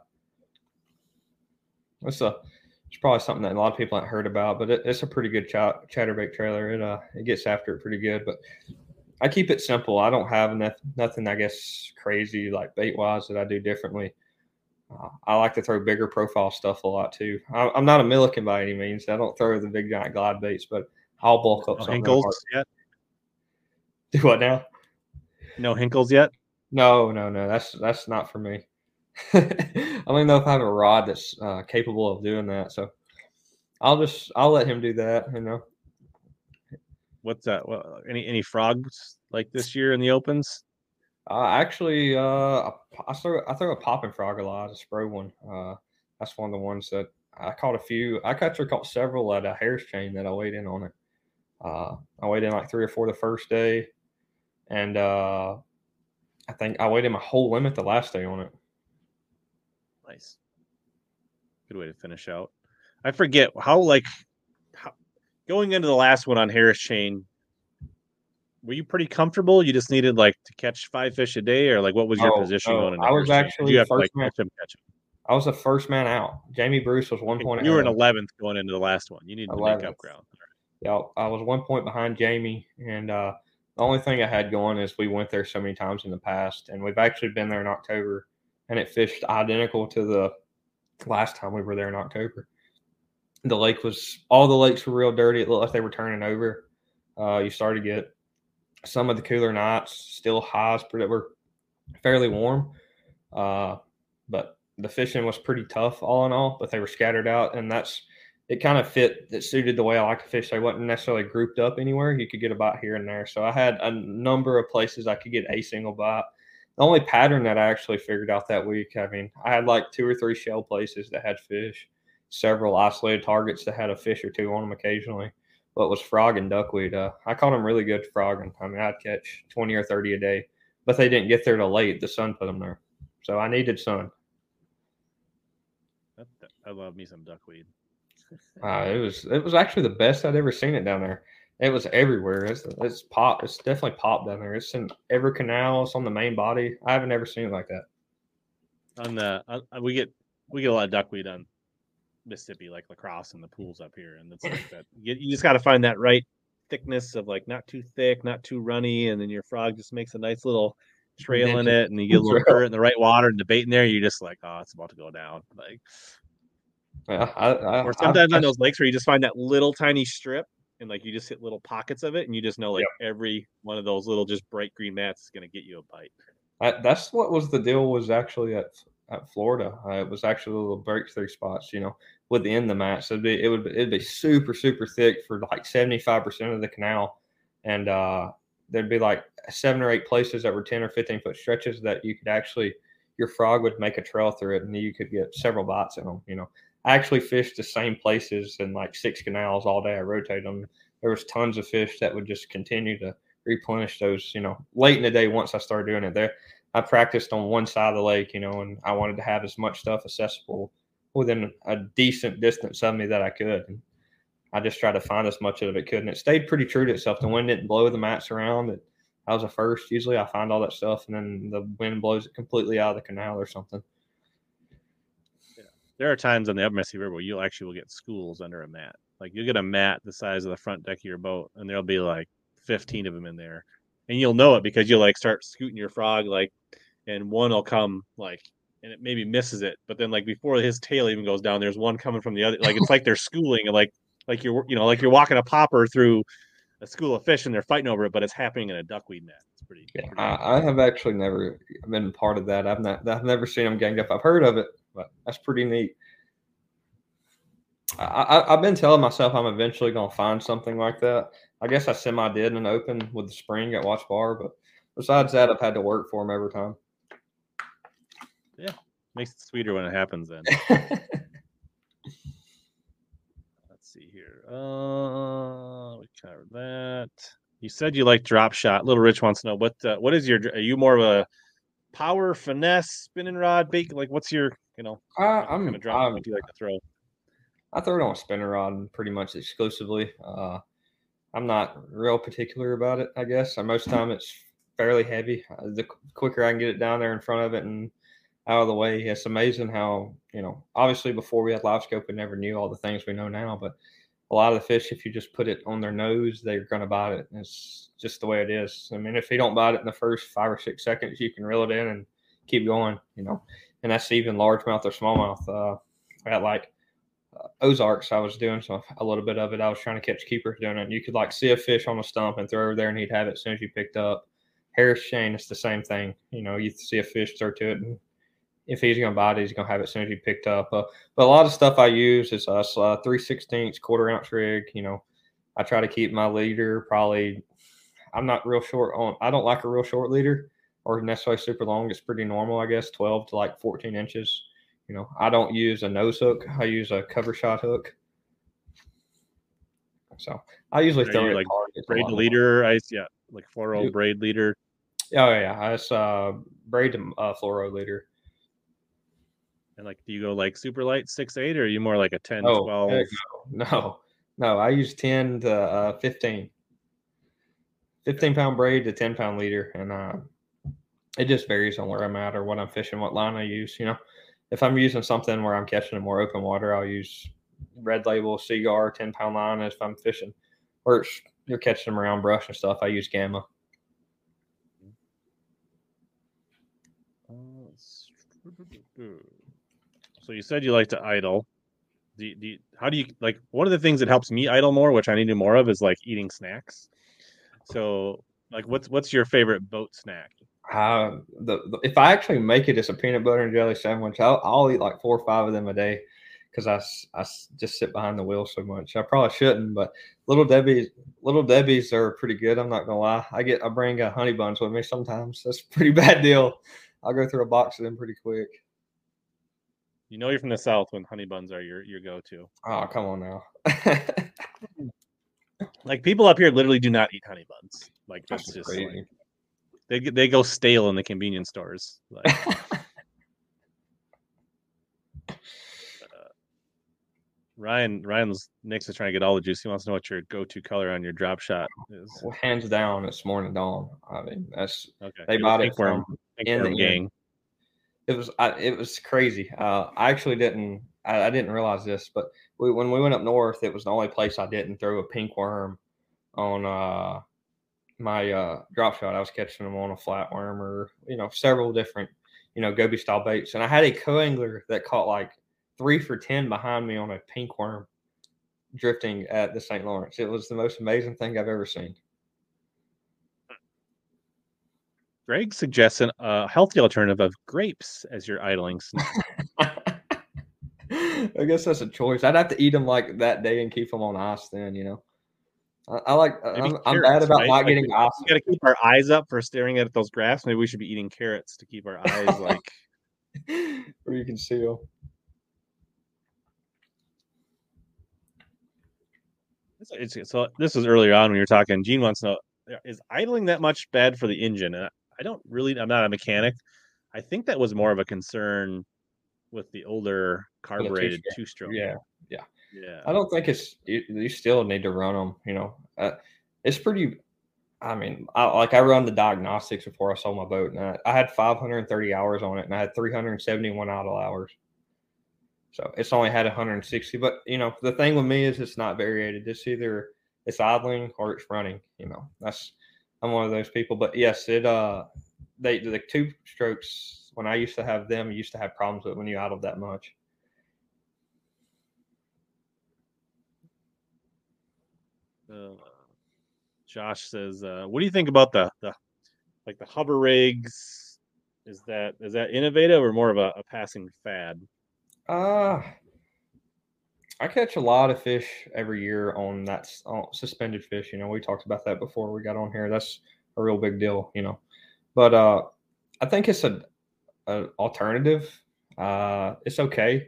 What's a it's probably something that a lot of people haven't heard about, but it, it's a pretty good ch- chatterbait trailer. It uh it gets after it pretty good, but I keep it simple. I don't have enough, nothing I guess crazy like bait wise that I do differently. Uh, I like to throw bigger profile stuff a lot too. I, am not a Milliken by any means. I don't throw the big giant glide baits, but I'll bulk up. No Hinkles yet? Do what now? No Hinkles yet? No, no, no. That's that's not for me. I don't even know if I have a rod that's uh, capable of doing that. So I'll just I'll let him do that. You know. What's that? Well, any any frogs like this year in the opens? Uh, actually, uh, I throw I throw a popping frog a lot, a spray one. Uh, that's one of the ones that I caught a few. I actually caught several at a Harris Chain that I weighed in on it. Uh, I weighed in like three or four the first day, and uh, I think I weighed in my whole limit the last day on it. Nice. Good way to finish out. I forget how like how, going into the last one on Harris Chain. Were you pretty comfortable? You just needed like to catch five fish a day, or like what was your oh, position oh, going into I was Harris actually you have first to, like, catch him, catch him. I was the first man out. Jamie Bruce was one point. You were in eleventh going into the last one. You need to make up ground. Yeah, I was one point behind Jamie, and uh, the only thing I had going is we went there so many times in the past, and we've actually been there in October and it fished identical to the last time we were there in October. The lake was all the lakes were real dirty. It looked like they were turning over. Uh, you started to get some of the cooler nights, still highs that were fairly warm. Uh, but the fishing was pretty tough all in all, but they were scattered out, and that's it. Kind of fit that suited the way I like to fish. They wasn't necessarily grouped up anywhere. You could get a bite here and there. So I had a number of places I could get a single bite. The only pattern that I actually figured out that week, I mean, I had like two or three shell places that had fish, several isolated targets that had a fish or two on them occasionally. But was frog and duckweed. Uh, I caught them really good frogging. I mean, I'd catch 20 or 30 a day, but they didn't get there till late. The sun put them there. So I needed sun. I love me some duckweed. uh, it was it was actually the best I'd ever seen it down there. It was everywhere. It's it's pop. It's definitely pop down there. It's in every canal. It's on the main body. I haven't ever seen it like that. On the uh, we get we get a lot of duckweed on Mississippi, like La Crosse and the pools up here, and it's like that. You, you just got to find that right thickness of like not too thick, not too runny, and then your frog just makes a nice little trail in it, and you get a little current in the right water and the bait in there. You're just like, oh, it's about to go down. Like yeah, I, I, or sometimes I, on those lakes where you just find that little tiny strip and like you just hit little pockets of it and you just know like yep. every one of those little just bright green mats is going to get you a bite. I, that's what was the deal was actually at at Florida. Uh, it was actually little breakthrough spots, you know, within the mats. It'd be, it would it'd be super super thick for like seventy five percent of the canal, and uh, there'd be like seven or eight places that were ten or fifteen foot stretches that you could actually your frog would make a trail through it, and you could get several bites in them. You know, I actually fished the same places in like six canals all day. I rotated them. There was tons of fish that would just continue to replenish those. You know, late in the day once I started doing it there, I practiced on one side of the lake. You know, and I wanted to have as much stuff accessible within a decent distance of me that I could. And I just tried to find as much of it could, and it stayed pretty true to itself. The wind didn't blow the mats around. It, I was a first. Usually, I find all that stuff, and then the wind blows it completely out of the canal or something there are times on the upper Mississippi River where you'll actually will get schools under a mat. Like you'll get a mat the size of the front deck of your boat, and there'll be like 15 of them in there, and you'll know it because you'll like start scooting your frog like, and one will come like, and it maybe misses it, but then like before his tail even goes down, there's one coming from the other. Like it's like they're schooling, and like like you're you know like you're walking a popper through a school of fish and they're fighting over it, but it's happening in a duckweed net. It's pretty. Yeah, pretty I, I, have actually never been part of that. I've not. I've never seen them ganged up. I've heard of it, but that's pretty neat. I, have been telling myself I'm eventually going to find something like that. I guess I semi did in an open with the spring at Watts Bar, but besides that, I've had to work for them every time. Yeah, makes it sweeter when it happens. Then let's see here. Uh, we covered that. You said you like drop shot. Little Rich wants to know what uh, what is your? Are you more of a power finesse spinning rod bait? Like, what's your you know? Uh, I'm kind of drop um, you like to throw. I throw it on a spinner rod pretty much exclusively. Uh, I'm not real particular about it. I guess most time it's fairly heavy. Uh, the quicker I can get it down there in front of it and out of the way, it's amazing how you know. Obviously, before we had live scope, we never knew all the things we know now. But a lot of the fish, if you just put it on their nose, they're going to bite it. It's just the way it is. I mean, if you don't bite it in the first five or six seconds, you can reel it in and keep going. You know, and that's even largemouth or smallmouth. Uh, at like uh, Ozarks, I was doing some a little bit of it. I was trying to catch keepers doing it. You could like see a fish on a stump and throw over there, and he'd have it as soon as you picked up. Harris Chain, it's the same thing. You know, you see a fish throw to it, and if he's going to bite it, he's going to have it as soon as you picked up. Uh, but a lot of stuff I use is uh, uh, three sixteenths quarter ounce rig. You know, I try to keep my leader probably. I'm not real short on. I don't like a real short leader or necessarily super long. It's pretty normal, I guess, twelve to like fourteen inches. You know, I don't use a nose hook. I use a cover shot hook. So I usually throw it like braid leader. I yeah, like fluoro braid leader. Oh yeah, it's uh braid uh, fluoro leader. And like, do you go like super light six eight, or are you more like a 10, oh, 12? No, no, no. I use ten to uh, fifteen. 15 pound braid to 10 pound leader, and uh, it just varies on where I'm at or what I'm fishing, what line I use. You know, if I'm using something where I'm catching in more open water, I'll use red label Seaguar 10 pound line. If I'm fishing or you're catching them around brush and stuff, I use Gamma. Uh, so you said you like to idle. Do do how do you like? One of the things that helps me idle more, which I need to do more of, is like eating snacks. So, like, what's what's your favorite boat snack? Uh, the, the if I actually make it as a peanut butter and jelly sandwich, I'll, I'll eat like four or five of them a day because I, I just sit behind the wheel so much. I probably shouldn't, but little Debbie's little Debbie's are pretty good. I'm not gonna lie. I get I bring uh, honey buns with me sometimes. That's a pretty bad deal. I'll go through a box of them pretty quick. You know you're from the south when honey buns are your your go to. Oh come on now. Like people up here literally do not eat honey buns. Like that's That's just crazy. like, they they go stale in the convenience stores. Like, Ryan Ryan's Nick's is trying to get all the juice. He wants to know what your go to color on your drop shot is. Well, hands down, it's morning dawn. I mean, that's Okay, they you're bought it pink worm, from in the end. gang. it was I, it was crazy. Uh, I actually didn't I, I didn't realize this, but we, when we went up north, it was the only place I didn't throw a pink worm on uh, my uh, drop shot. I was catching them on a flatworm or you know several different you know goby style baits, and I had a co-angler that caught like three for ten behind me on a pink worm drifting at the St. Lawrence. It was the most amazing thing I've ever seen. Greg suggests an- a healthy alternative of grapes as your idling snack. I guess that's a choice. I'd have to eat them like that day and keep them on ice. Then you know, I, I like. I'm, I'm bad about right? not Like, getting. We got to keep our eyes up for staring at those graphs. Maybe we should be eating carrots to keep our eyes like. where you can see them. It's, it's, so this was earlier on when you were talking. Gene wants to know: uh, is idling that much bad for the engine? And I, I don't really. I'm not a mechanic. I think that was more of a concern with the older carbureted two stroke. Yeah, yeah, yeah. I don't think it's. You, you still need to run them. You know, uh, it's pretty. I mean, I, like I run the diagnostics before I sold my boat, and I, I had 530 hours on it, and I had 371 idle hours. So it's only had 160. But you know, the thing with me is it's not variated. It's either it's idling or it's running. You know, that's I'm one of those people. But yes, it uh, they the two strokes when I used to have them, I used to have problems with when you idled that much. Uh, Josh says, uh, "What do you think about the the like the hover rigs? Is that is that innovative or more of a, a passing fad?" Uh I catch a lot of fish every year on that on suspended fish. You know, we talked about that before we got on here. That's a real big deal. You know, but uh, I think it's a, a alternative. Uh, it's okay,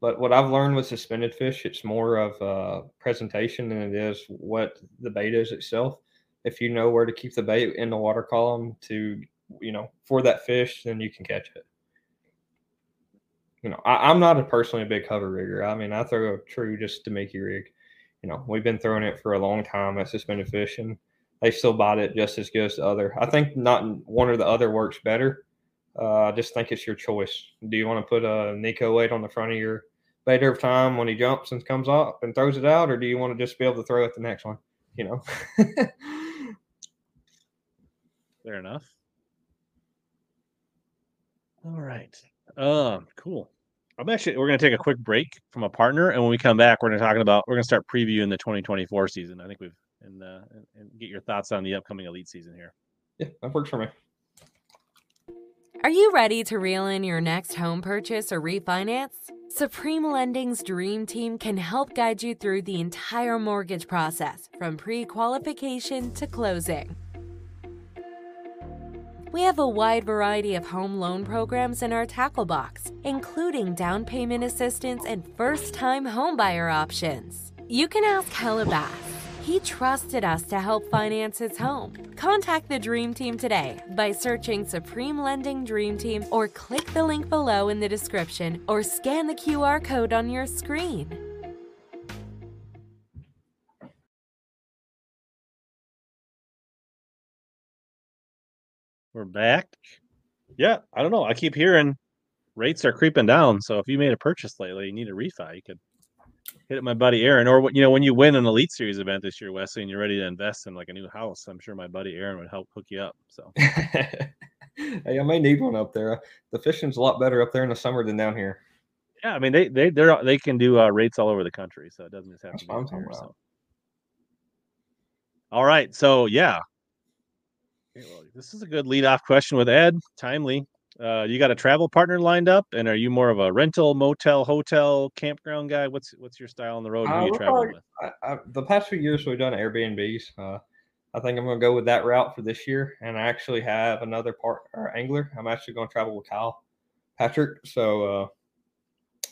but what I've learned with suspended fish, it's more of a presentation than it is what the bait is itself. If you know where to keep the bait in the water column to, you know, for that fish, then you can catch it you know, I, I'm not a personally a big hover rigger. I mean, I throw a true just to make you rig. You know, we've been throwing it for a long time at suspended fish, and they still bite it just as good as the other. I think not one or the other works better. Uh, I just think it's your choice. Do you want to put a Nico weight on the front of your bait of time when he jumps and comes up and throws it out, or do you want to just be able to throw it the next one? You know. Fair enough. All right. Um, cool. I'm actually we're gonna take a quick break from a partner, and when we come back, we're gonna talking about we're gonna start previewing the 2024 season. I think we've and uh, and get your thoughts on the upcoming elite season here. yeah, that works for me. Are you ready to reel in your next home purchase or refinance? Supreme Lending's Dream Team can help guide you through the entire mortgage process from pre qualification to closing. We have a wide variety of home loan programs in our tackle box, including down payment assistance and first time homebuyer options. You can ask Hellabass. He trusted us to help finance his home. Contact the Dream Team today by searching Supreme Lending Dream Team or click the link below in the description or scan the QR code on your screen. We're back. Yeah, I don't know. I keep hearing rates are creeping down. So if you made a purchase lately, you need a refi. You could hit up my buddy Aaron, or what you know when you win an Elite Series event this year, Wesley, and you're ready to invest in like a new house. I'm sure my buddy Aaron would help hook you up. So hey, I may need one up there. The fishing's a lot better up there in the summer than down here. Yeah, I mean they they they they can do uh, rates all over the country, so it doesn't just have That's to be what I'm up here. So. All right, so yeah, Okay, well, this is a good lead off question with Ed. Timely. Uh, you got a travel partner lined up, and are you more of a rental, motel, hotel, campground guy? What's what's your style on the road? Uh, you traveling probably- with? I, I, the past few years we've done Airbnbs. Uh, I think I'm going to go with that route for this year. And I actually have another part or angler. I'm actually going to travel with Kyle Patrick. So uh,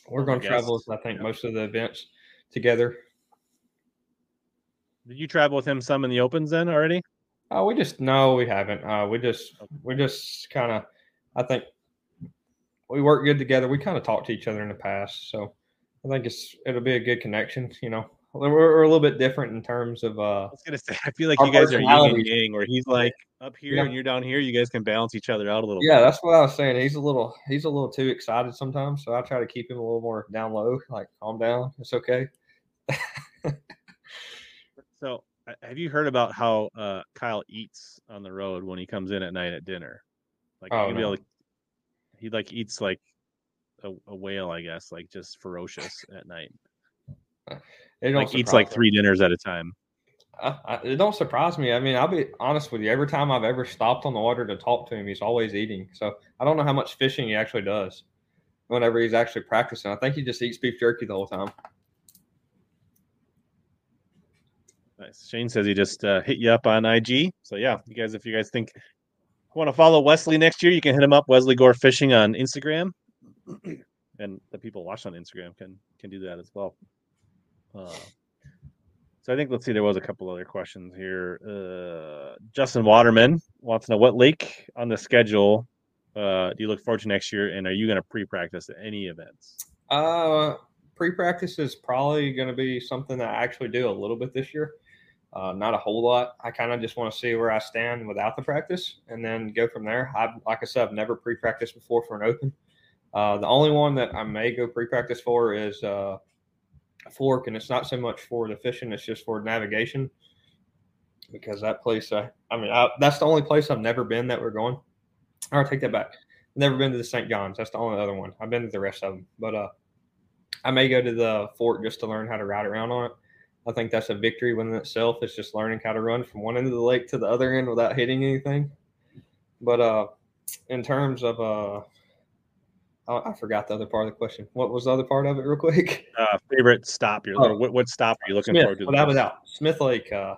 we're Oh, going to travel I think Yeah. most of the events together. Did you travel with him some in the opens then already? Uh, we just no, we haven't. Uh, we just we just kind of I think we work good together. We kind of talked to each other in the past, so I think it's it'll be a good connection. You know, we're, we're a little bit different in terms of uh, I was gonna say, I feel like you guys are yin and yang, where he's like up here Yeah. and you're down here. You guys can balance each other out a little. Yeah, bit. that's what I was saying. He's a little he's a little too excited sometimes, so I try to keep him a little more down low, like calm down. It's okay. So, have you heard about how uh, Kyle eats on the road when he comes in at night at dinner? Like, Oh, you can be no. to, he like eats like a, a whale, I guess, like just ferocious at night. It don't Like eats like me. three dinners at a time. I, it don't surprise me. I mean, I'll be honest with you. Every time I've ever stopped on the water to talk to him, he's always eating. So I don't know how much fishing he actually does. Whenever he's actually practicing, I think he just eats beef jerky the whole time. Nice. Shane says he just uh, hit you up on IG. So yeah, you guys, if you guys think want to follow Wesley next year, you can hit him up Wesley Gore Fishing on Instagram, and the people watch on Instagram can can do that as well. Uh, so I think let's see, there was a couple other questions here. Uh, Justin Waterman wants to know what lake on the schedule uh, do you look forward to next year, and are you going to pre-practice at any events? Uh, pre-practice is probably going to be something that I actually do a little bit this year. Uh, not a whole lot. I kind of just want to see where I stand without the practice, and then go from there. I, like I said, I've never pre-practiced before for an open. Uh, the only one that I may go pre-practice for is uh, Fork, and it's not so much for the fishing; it's just for navigation. Because that place, I, I mean, I, that's the only place I've never been that we're going. I'll take that back. Never been to the St. John's. That's the only other one. I've been to the rest of them, but uh, I may go to the Fork just to learn how to ride around on it. I think that's a victory within itself. It's just learning how to run from one end of the lake to the other end without hitting anything. But uh, in terms of uh, oh, I forgot the other part of the question. What was the other part of it, real quick? Uh, favorite stop? You're, Oh. what, what stop are you looking Smith, forward to? a most? doubt. Smith Lake. Uh,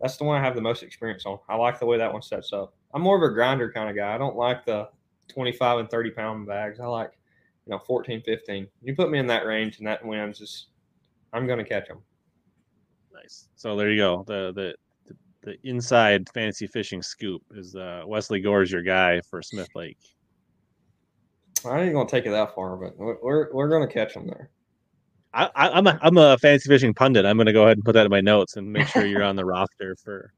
that's the one I have the most experience on. I like the way that one sets up. I'm more of a grinder kind of guy. I don't like the 25 and 30 pound bags. I like, you know, 14, 15. You put me in that range and that wins. Is I'm going to catch them. Nice. So there you go. The the the, the inside fantasy fishing scoop is uh, Wesley Gore's your guy for Smith Lake. I ain't going to take it that far, but we're we're, to catch him there. I, I, I'm a I'm a fantasy fishing pundit. I'm going to go ahead and put that in my notes and make sure you're on the roster for.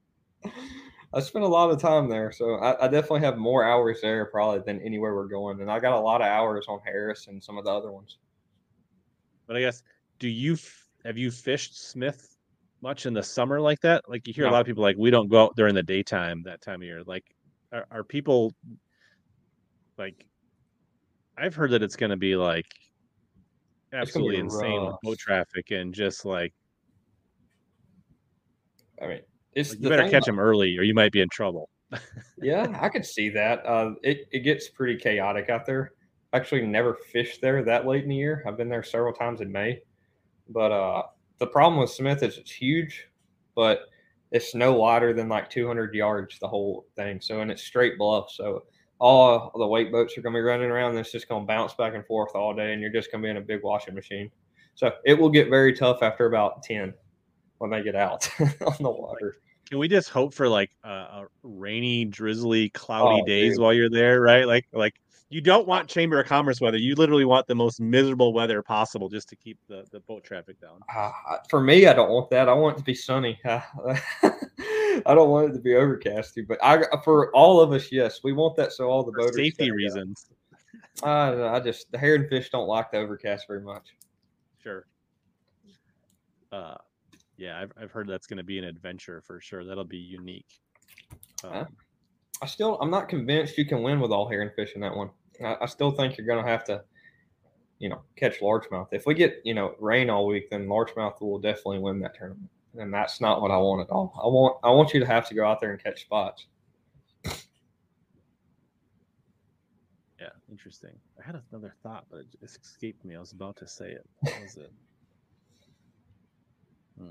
I spent a lot of time there, so I, I definitely have more hours there probably than anywhere we're going, and I got a lot of hours on Harris and some of the other ones. But I guess do you have you fished Smith much in the summer like that? Like you hear a lot of people like we don't go out during the daytime that time of year. Like are, are people like I've heard that it's going to be like be absolutely insane with boat traffic and just like I mean, it's Like, you better catch them early or you might be in trouble. Yeah, I could see that. Uh, it it gets pretty chaotic out there. Actually, never fished there that late in the year. I've been there several times in May, but uh, the problem with Smith is it's huge, but it's no wider than like 200 yards the whole thing. So and it's straight bluff. So all the weight boats are going to be running around. And it's just going to bounce back and forth all day, and you're just going to be in a big washing machine. So it will get very tough after about 10 when they get out on the water. Can we just hope for like a, a rainy, drizzly, cloudy Oh, days dude. while you're there, right? Like like you don't want Chamber of Commerce weather. You literally want the most miserable weather possible just to keep the, the boat traffic down. Uh, for me, I don't want that. I want it to be sunny. I don't want it to be overcasty. But I, for all of us, yes, we want that so all the boaters. safety can, uh, reasons. I, I just the herring fish don't like the overcast very much. Sure. Uh yeah, I've I've heard that's gonna be an adventure for sure. That'll be unique. Um, Huh? I still I'm not convinced you can win with all herring fish in that one. I, I still think you're going to have to, you know, catch largemouth. If we get you know rain all week, then largemouth will definitely win that tournament, and that's not what I want at all. I want I want you to have to go out there and catch spots. Yeah, interesting. I had another thought, but it escaped me. I was about to say it. What was it? Hmm.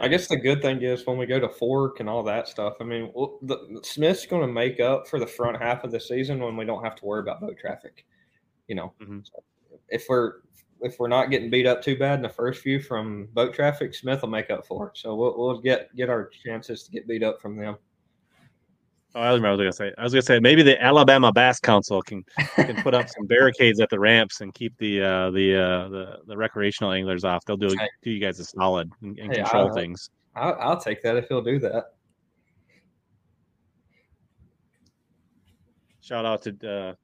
I guess the good thing is when we go to fork and all that stuff. I mean, the, Smith's going to make up for the front half of the season when we don't have to worry about boat traffic. You know, Mhm. So if we're if we're not getting beat up too bad in the first few from boat traffic, Smith will make up for it. So we'll, we'll get get our chances to get beat up from them. Oh, I remember I was gonna say. I was gonna say maybe the Alabama Bass Council can can put up some barricades at the ramps and keep the uh, the uh, the the recreational anglers off. They'll do do you guys a solid and, and Hey, control I- things. I'll, I'll take that if he'll do that. Shout out to uh,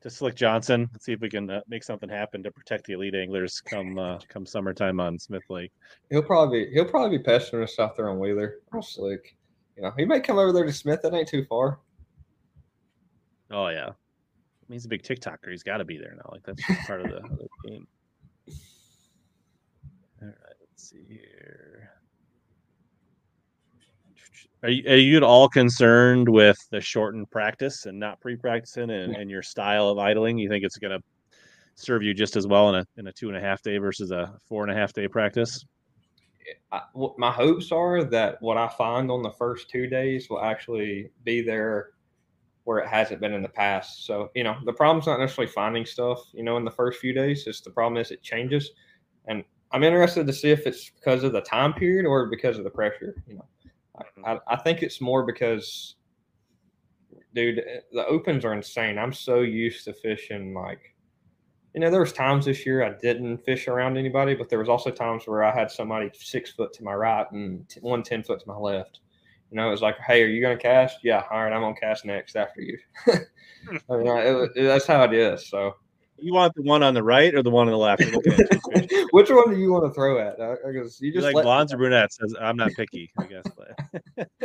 to Slick Johnson. Let's see if we can uh, make something happen to protect the elite anglers come uh, come summertime on Smith Lake. He'll probably he'll probably be pestering us out there on Wheeler. Real slick. You know, he might come over there to Smith. That ain't too far. Oh yeah, I mean, he's a big TikToker. He's got to be there now. Like that's part of the, of the game. All right, let's see here. Are you, are you at all concerned with the shortened practice and not pre-practicing and, and your style of idling? You think it's going to serve you just as well in a in a two and a half day versus a four and a half day practice? I, my hopes are that what I find on the first two days will actually be there where it hasn't been in the past. So, you know, the problem's not necessarily finding stuff, you know, in the first few days. It's the problem is it changes. And I'm interested to see if it's because of the time period or because of the pressure. You know, I, mm-hmm. I, I think it's more because, dude, the opens are insane. I'm so used to fishing like you know, there was times this year I didn't fish around anybody, but there was also times where I had somebody six foot to my right and t- one ten foot to my left. You know, it was like, hey, are you going to cast? Yeah, all right, I'm going to cast next after you. I mean, I- it, it- that's how it is. So, You want the one on the right or the one on the left? You're looking at two fish. which one do you want to throw at? Because you You just like let- blondes or brunettes? I'm not picky, I guess. But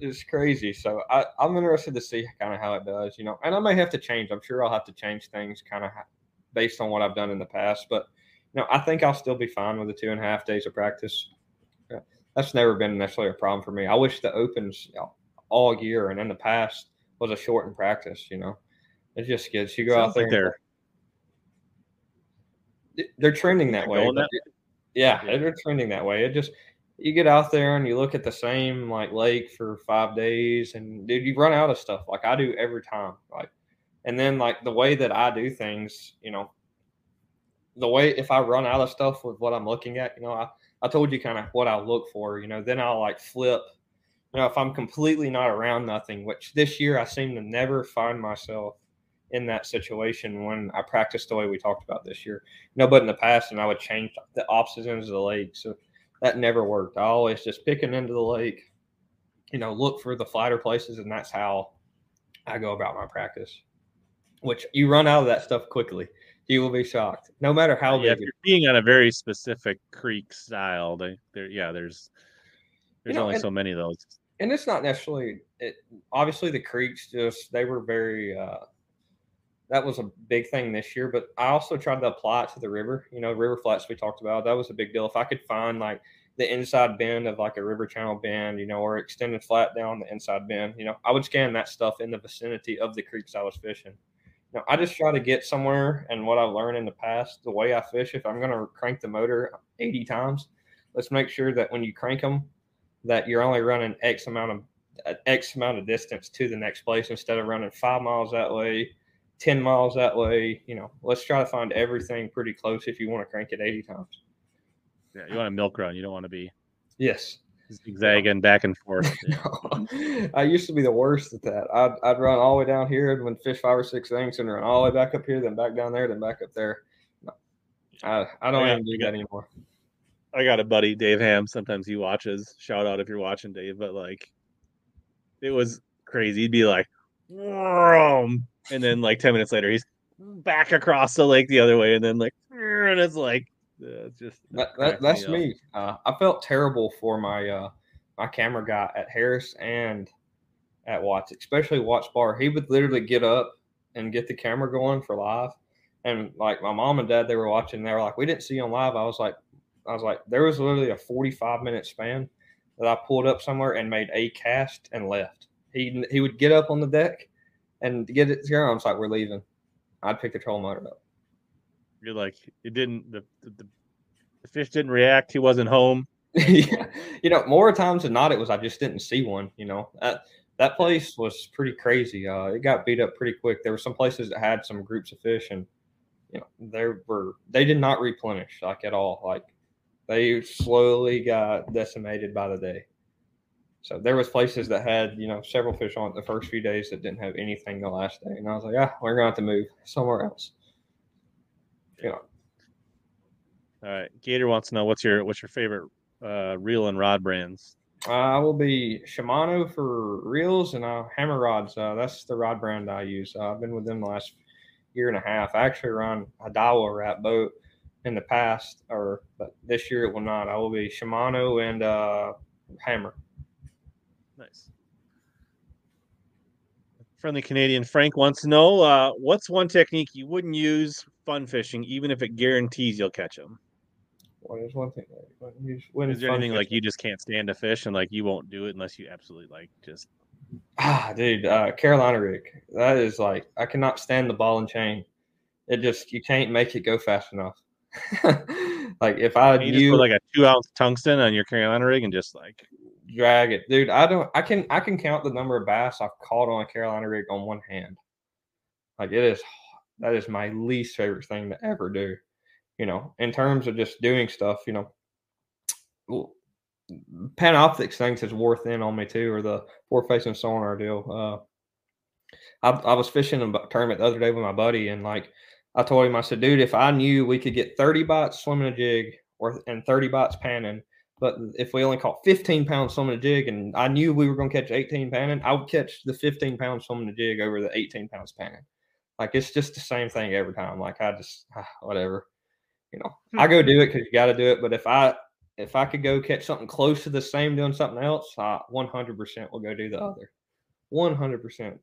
it's crazy. So I, I'm interested to see kind of how it does, you know, and I may have to change. I'm sure I'll have to change things kind of based on what I've done in the past. But you know, I think I'll still be fine with the two and a half days of practice. That's never been necessarily a problem for me. I wish the opens you know, all year and in the past was a shortened practice. You know, it just gets you go Sounds out there. like they're they're trending that way. that yeah, Yeah. they're trending that way. It just you get out there and you look at the same like lake for five days, and dude, you run out of stuff like I do every time. Like, and then like the way that I do things, you know, the way if I run out of stuff with what I'm looking at, you know, I I told you kind of what I look for. You know, then I'll like flip. You know, if I'm completely not around nothing, which this year I seem to never find myself in that situation when I practice the way we talked about this year. No, but in the past, and I would change the opposite ends of the lake. So that never worked. I always just pick an end of the lake, you know, look for the flatter places, and that's how I go about my practice. Which you run out of that stuff quickly. You will be shocked. No matter how yeah, if you're being on a very specific creek style, they there yeah, there's there's know, only and- so many of those. and it's not necessarily it obviously the creeks just they were very uh that was a big thing this year but i also tried to apply it to the river you know river flats we talked about that was a big deal if i could find like the inside bend of like a river channel bend you know or extended flat down the inside bend you know i would scan that stuff in the vicinity of the creeks i was fishing you know i just try to get somewhere and what i've learned in the past the way i fish if i'm going to crank the motor 80 times let's make sure that when you crank them that you're only running X amount of uh, X amount of distance to the next place instead of running five miles that way, ten miles that way. You know, let's try to find everything pretty close if you want to crank it eighty times. Yeah, you want a milk run. You don't want to be Yes. Zigzagging back and forth. Yeah. I used to be the worst at that. I'd, I'd run all the way down here and would fish five or six things and run all the way back up here, then back down there, then back up there. I, I don't I got- even do got- that anymore. I got a buddy, Dave Ham. Sometimes he watches. Shout out if you're watching, Dave. But like, it was crazy. He'd be like, "Vroom," and then like ten minutes later, he's back across the lake the other way, and then like, and it's like, it's just that, that, that's me. Uh, I felt terrible for my uh, my camera guy at Harris and at Watts, especially Watts Bar. He would literally get up and get the camera going for live. And like my mom and dad, they were watching. They were like, "We didn't see you on live." I was like, "I was like, there was literally a forty-five minute span that I pulled up somewhere and made a cast and left. He he would get up on the deck and get it going. I was like, "We're leaving." I'd pick the troll motor up. You're like, it didn't. The, the the fish didn't react. He wasn't home. yeah, you know, more times than not, it was I just didn't see one. You know, that that place was pretty crazy. Uh, it got beat up pretty quick. There were some places that had some groups of fish, and you know, they were they did not replenish like at all. Like they slowly got decimated by the day. So there was places that had you know several fish on it the first few days that didn't have anything the last day, and I was like, ah, we're going to have to move somewhere else. You know. All right, Gator wants to know what's your what's your favorite uh, reel and rod brands. Uh, I will be Shimano for reels and uh, hammer rods. Uh, that's the rod brand I use. Uh, I've been with them the last year and a half. I actually run a Daiwa wrap boat in the past, or but this year it will not. I will be Shimano and uh, hammer. Nice. Friendly Canadian Frank wants to know uh, what's one technique you wouldn't use fun fishing, even if it guarantees you'll catch them. What is one thing? When is there anything fishing? like you just can't stand to fish and like you won't do it unless you absolutely like just ah, dude, uh, Carolina rig. That is like I cannot stand the ball and chain. It just you can't make it go fast enough. like if I you, you put like a two ounce tungsten on your Carolina rig and just like drag it, dude. I don't. I can I can count the number of bass I've caught on a Carolina rig on one hand. Like it is. That is my least favorite thing to ever do. You know, in terms of just doing stuff, you know, Panoptix things has wore thin on me too, or the four facing sonar deal. Uh, I, I was fishing a tournament the other day with my buddy, and like I told him, I said, dude, if I knew we could get 30 bites swimming a jig or and 30 bites panning, but if we only caught 15 pounds swimming a jig and I knew we were going to catch 18 panning, I would catch the 15 pounds swimming a jig over the 18 pounds panning. Like it's just the same thing every time. Like I just, ah, whatever you know, hmm. I go do it because you got to do it. But if I if I could go catch something close to the same doing something else, I 100% will go do the other. 100%.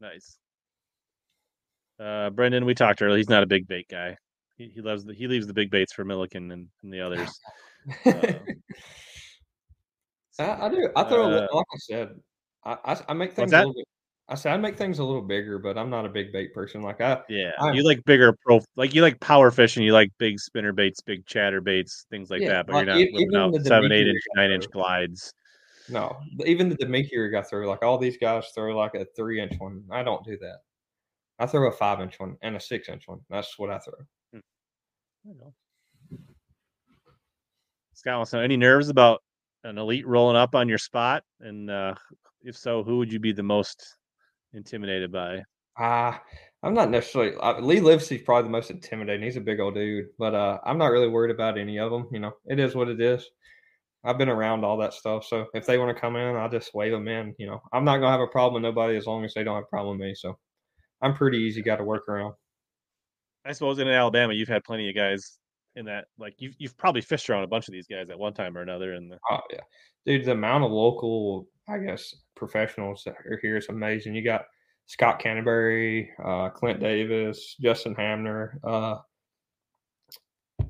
Nice. Uh, Brendan, we talked earlier. He's not a big bait guy. He, he loves the he leaves the big baits for Milliken and, and the others. Uh, I, I, do. I throw uh, like I said. I, I, I make things a little bit I say I make things a little bigger, but I'm not a big bait person. Like I, yeah, I, you like bigger pro, like you like power fishing. You like big spinner baits, big chatter baits, things like yeah, that. But like, you're not out seven, eight inch, nine inch glides. No, even the Damiki rig I throw, like all these guys throw like a three inch one. I don't do that. I throw a five inch one and a six inch one. That's what I throw. Hmm. Scott wants to know any nerves about an elite rolling up on your spot, and uh, if so, who would you be the most intimidated by? Uh, I'm not necessarily. Uh, Lee Livesey's probably the most intimidating. He's a big old dude, but uh, I'm not really worried about any of them. You know, it is what it is. I've been around all that stuff, so if they want to come in, I'll just wave them in. You know, I'm not gonna have a problem with nobody as long as they don't have a problem with me. So I'm pretty easy guy to work around. I suppose in Alabama, you've had plenty of guys in that. Like you've you've probably fished around a bunch of these guys at one time or another. And the... oh yeah, dude, the amount of local I guess professionals that are here is amazing. You got Scott Canterbury, uh, Clint Davis, Justin Hamner, uh,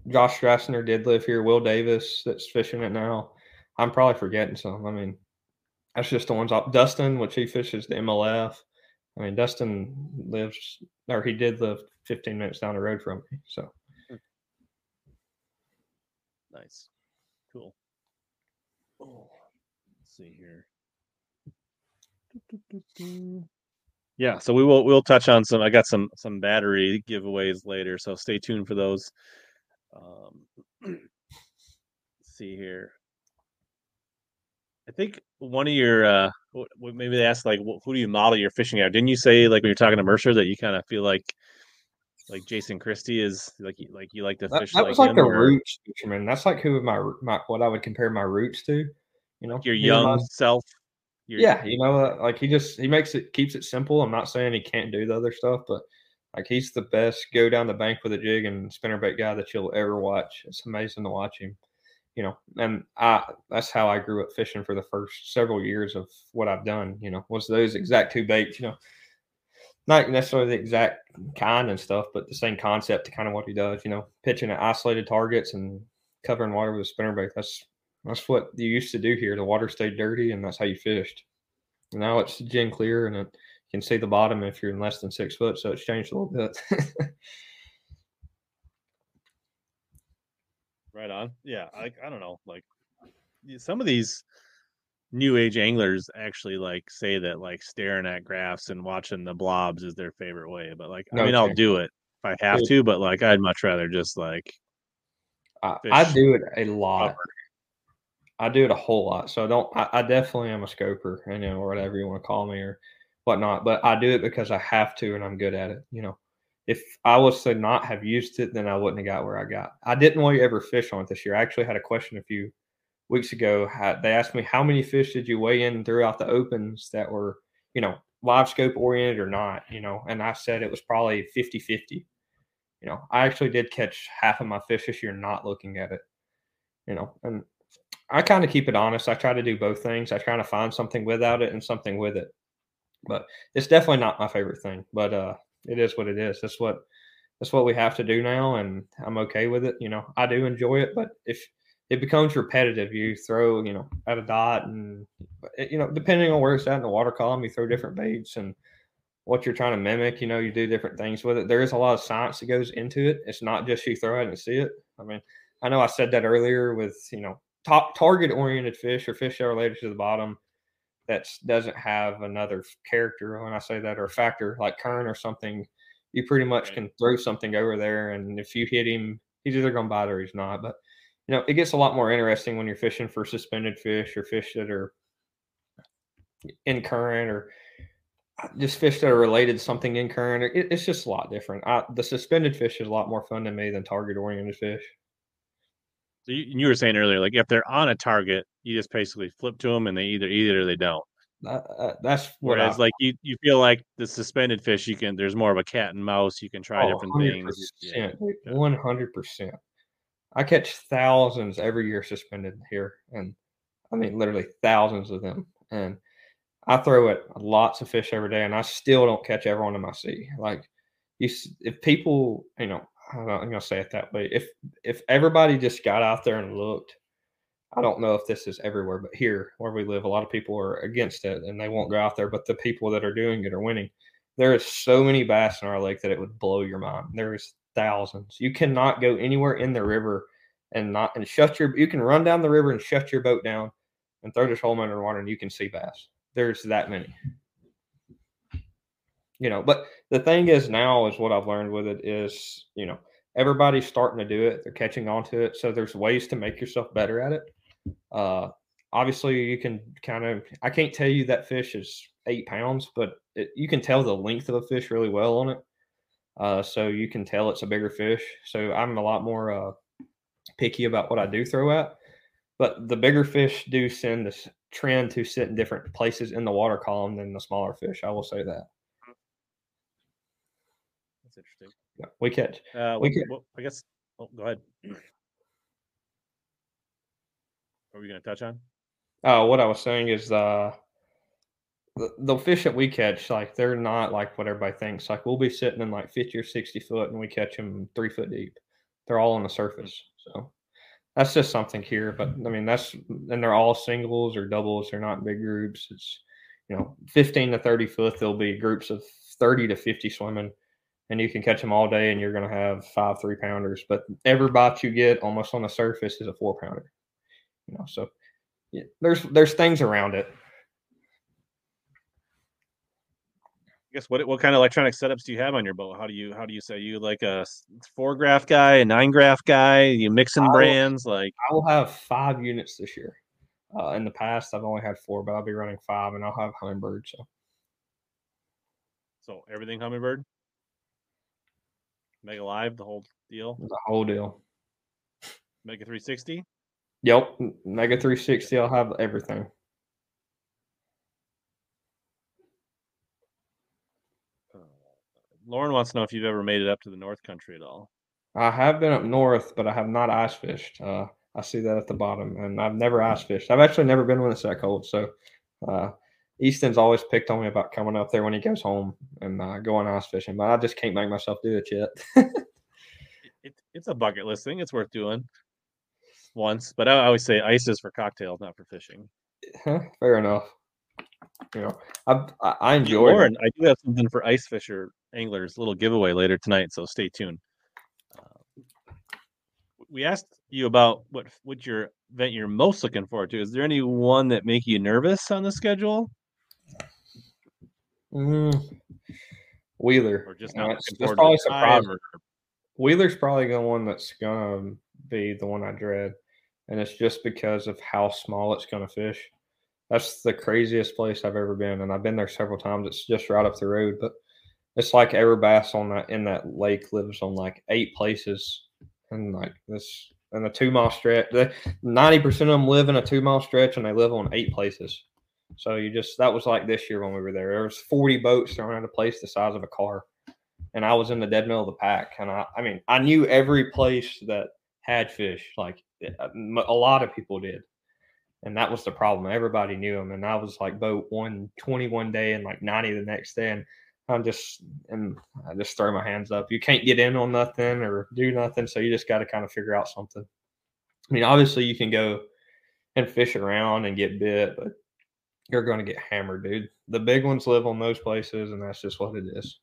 Josh Strassner did live here. Will Davis that's fishing it now. I'm probably forgetting some. I mean, that's just the ones up. Dustin, which he fishes the MLF. I mean, Dustin lives, or he did live 15 minutes down the road from me. So nice, cool. Oh, let's see here. Yeah, so we will we'll touch on some. I got some some battery giveaways later, so stay tuned for those. Um, see here. I think one of your uh, maybe they asked like, who do you model your fishing out? Didn't you say like when you're talking to Mercer that you kind of feel like like Jason Christie is like like you like to fish? That, that was like, the roots fisherman. That's like who my my what I would compare my roots to. You know, your young self you're, yeah, you know, uh, like he just he makes it keeps it simple. I'm not saying he can't do the other stuff, but like he's the best go down the bank with a jig and spinnerbait guy that you'll ever watch. It's amazing to watch him. you know, and I that's how I grew up fishing for the first several years of what I've done. You know, was those exact two baits. You know, not necessarily the exact kind and stuff, but the same concept to kind of what he does. You know, pitching at isolated targets and covering water with a spinner bait. That's that's what you used to do here. The water stayed dirty, and that's how you fished. Now it's gin clear, and it, you can see the bottom if you're in less than six foot. So it's changed a little bit. right on. Yeah, like I don't know, like some of these new age anglers actually like say that like staring at graphs and watching the blobs is their favorite way. But like, I mean, I'll do it if I have to, but like, I'd much rather just like. I, I do it a lot. Cover. I do it a whole lot. So I don't. I, I, definitely am a scoper, you know, or whatever you want to call me or whatnot. But I do it because I have to, and I'm good at it. You know, if I was to not have used it, then I wouldn't have got where I got. I didn't want really ever fish on it this year. I actually had a question a few weeks ago. They asked me how many fish did you weigh in throughout the opens that were, you know, live scope oriented or not, you know, and I said it was probably 50 50. You know, I actually did catch half of my fish this year not looking at it, you know, and I kind of keep it honest. I try to do both things. I try to find something without it and something with it. But it's definitely not my favorite thing. But uh, it is what it is. That's what that's what we have to do now, and I'm okay with it. You know, I do enjoy it, but if it becomes repetitive, you throw you know at a dot, and eh, you know depending on where it's at in the water column, you throw different baits and what you're trying to mimic. You know, you do different things with it. There is a lot of science that goes into it. It's not just you throw it and see it. I mean, I know I said that earlier with you know top target oriented fish or fish that are related to the bottom that doesn't have another character when i say that or factor like current or something you pretty much can throw something over there and if you hit him he's either going to bite or he's not but you know it gets a lot more interesting when you're fishing for suspended fish or fish that are in current or just fish that are related to something in current it, it's just a lot different I, the suspended fish is a lot more fun to me than target oriented fish so you, you, were saying earlier, like if they're on a target, you just basically flip to them and they either eat it or they don't. Uh, uh, that's whereas I, like you, you feel like the suspended fish, you can there's more of a cat and mouse. You can try oh, different 100%, things. One hundred percent. I catch thousands every year suspended here, and I mean literally thousands of them. And I throw it lots of fish every day, and I still don't catch everyone in my sea. Like you, if people, you know, I'm gonna say it that way. If if everybody just got out there and looked, I don't know if this is everywhere, but here where we live, a lot of people are against it and they won't go out there. But the people that are doing it are winning. There is so many bass in our lake that it would blow your mind. There's thousands. You cannot go anywhere in the river and not and shut your. You can run down the river and shut your boat down and throw this hole underwater and you can see bass. There's that many you know but the thing is now is what i've learned with it is you know everybody's starting to do it they're catching on to it so there's ways to make yourself better at it uh obviously you can kind of i can't tell you that fish is eight pounds but it, you can tell the length of a fish really well on it uh so you can tell it's a bigger fish so i'm a lot more uh picky about what i do throw at but the bigger fish do send this trend to sit in different places in the water column than the smaller fish i will say that that's interesting. Yeah, we catch. Uh, we catch. Well, I guess. Oh, go ahead. What are we going to touch on? Uh, what I was saying is uh, the, fish that we catch, like they're not like what everybody thinks. Like we'll be sitting in like 50 or 60 foot and we catch them three foot deep. They're all on the surface. So that's just something here. But I mean, that's, and they're all singles or doubles. They're not big groups. It's, you know, 15 to 30 foot, there'll be groups of 30 to 50 swimming and you can catch them all day and you're going to have five three pounders but every bite you get almost on the surface is a four pounder you know so yeah, there's there's things around it I guess what what kind of electronic setups do you have on your boat? How do you how do you say you like a four graph guy, a nine graph guy? You mixing brands like I will have five units this year. Uh, in the past, I've only had four, but I'll be running five, and I'll have Humminbird. So, so everything Humminbird. Mega Live, the whole deal. The whole deal. Mega 360. Yep, Mega 360. I'll have everything. Lauren wants to know if you've ever made it up to the North Country at all. I have been up north, but I have not ice fished. Uh, I see that at the bottom, and I've never ice fished. I've actually never been when it's that cold. So, uh, Easton's always picked on me about coming up there when he goes home and uh, going ice fishing, but I just can't make myself do it yet. it, it's a bucket list thing. It's worth doing once, but I always say ice is for cocktails, not for fishing. Fair enough. You know, I I, I enjoy. Lauren, I do have something for ice fisher anglers, little giveaway later tonight, so stay tuned. Uh, we asked you about what what your event you're most looking forward to. Is there any one that make you nervous on the schedule? Mm, Wheeler, or just not uh, that's probably to the time, surprising. or- Wheeler's probably the one that's gonna be the one I dread, and it's just because of how small it's gonna fish. That's the craziest place I've ever been, and I've been there several times. It's just right up the road, but it's like every bass on that in that lake lives on like eight places, and like this and a two mile stretch. Ninety percent of them live in a two mile stretch, and they live on eight places. So you just that was like this year when we were there. There was forty boats thrown at a place the size of a car and I was in the dead middle of the pack. And I, I mean, I knew every place that had fish. Like uh, a a lot of people did, and that was the problem. Everybody knew them, and I was like boat one twenty one day and like ninety the next day, and I'm just and I just throw my hands up. You can't get in on nothing or do nothing, so you just got to kind of figure out something. I mean, obviously you can go and fish around and get bit, but you're going to get hammered, dude. The big ones live on those places, and that's just what it is.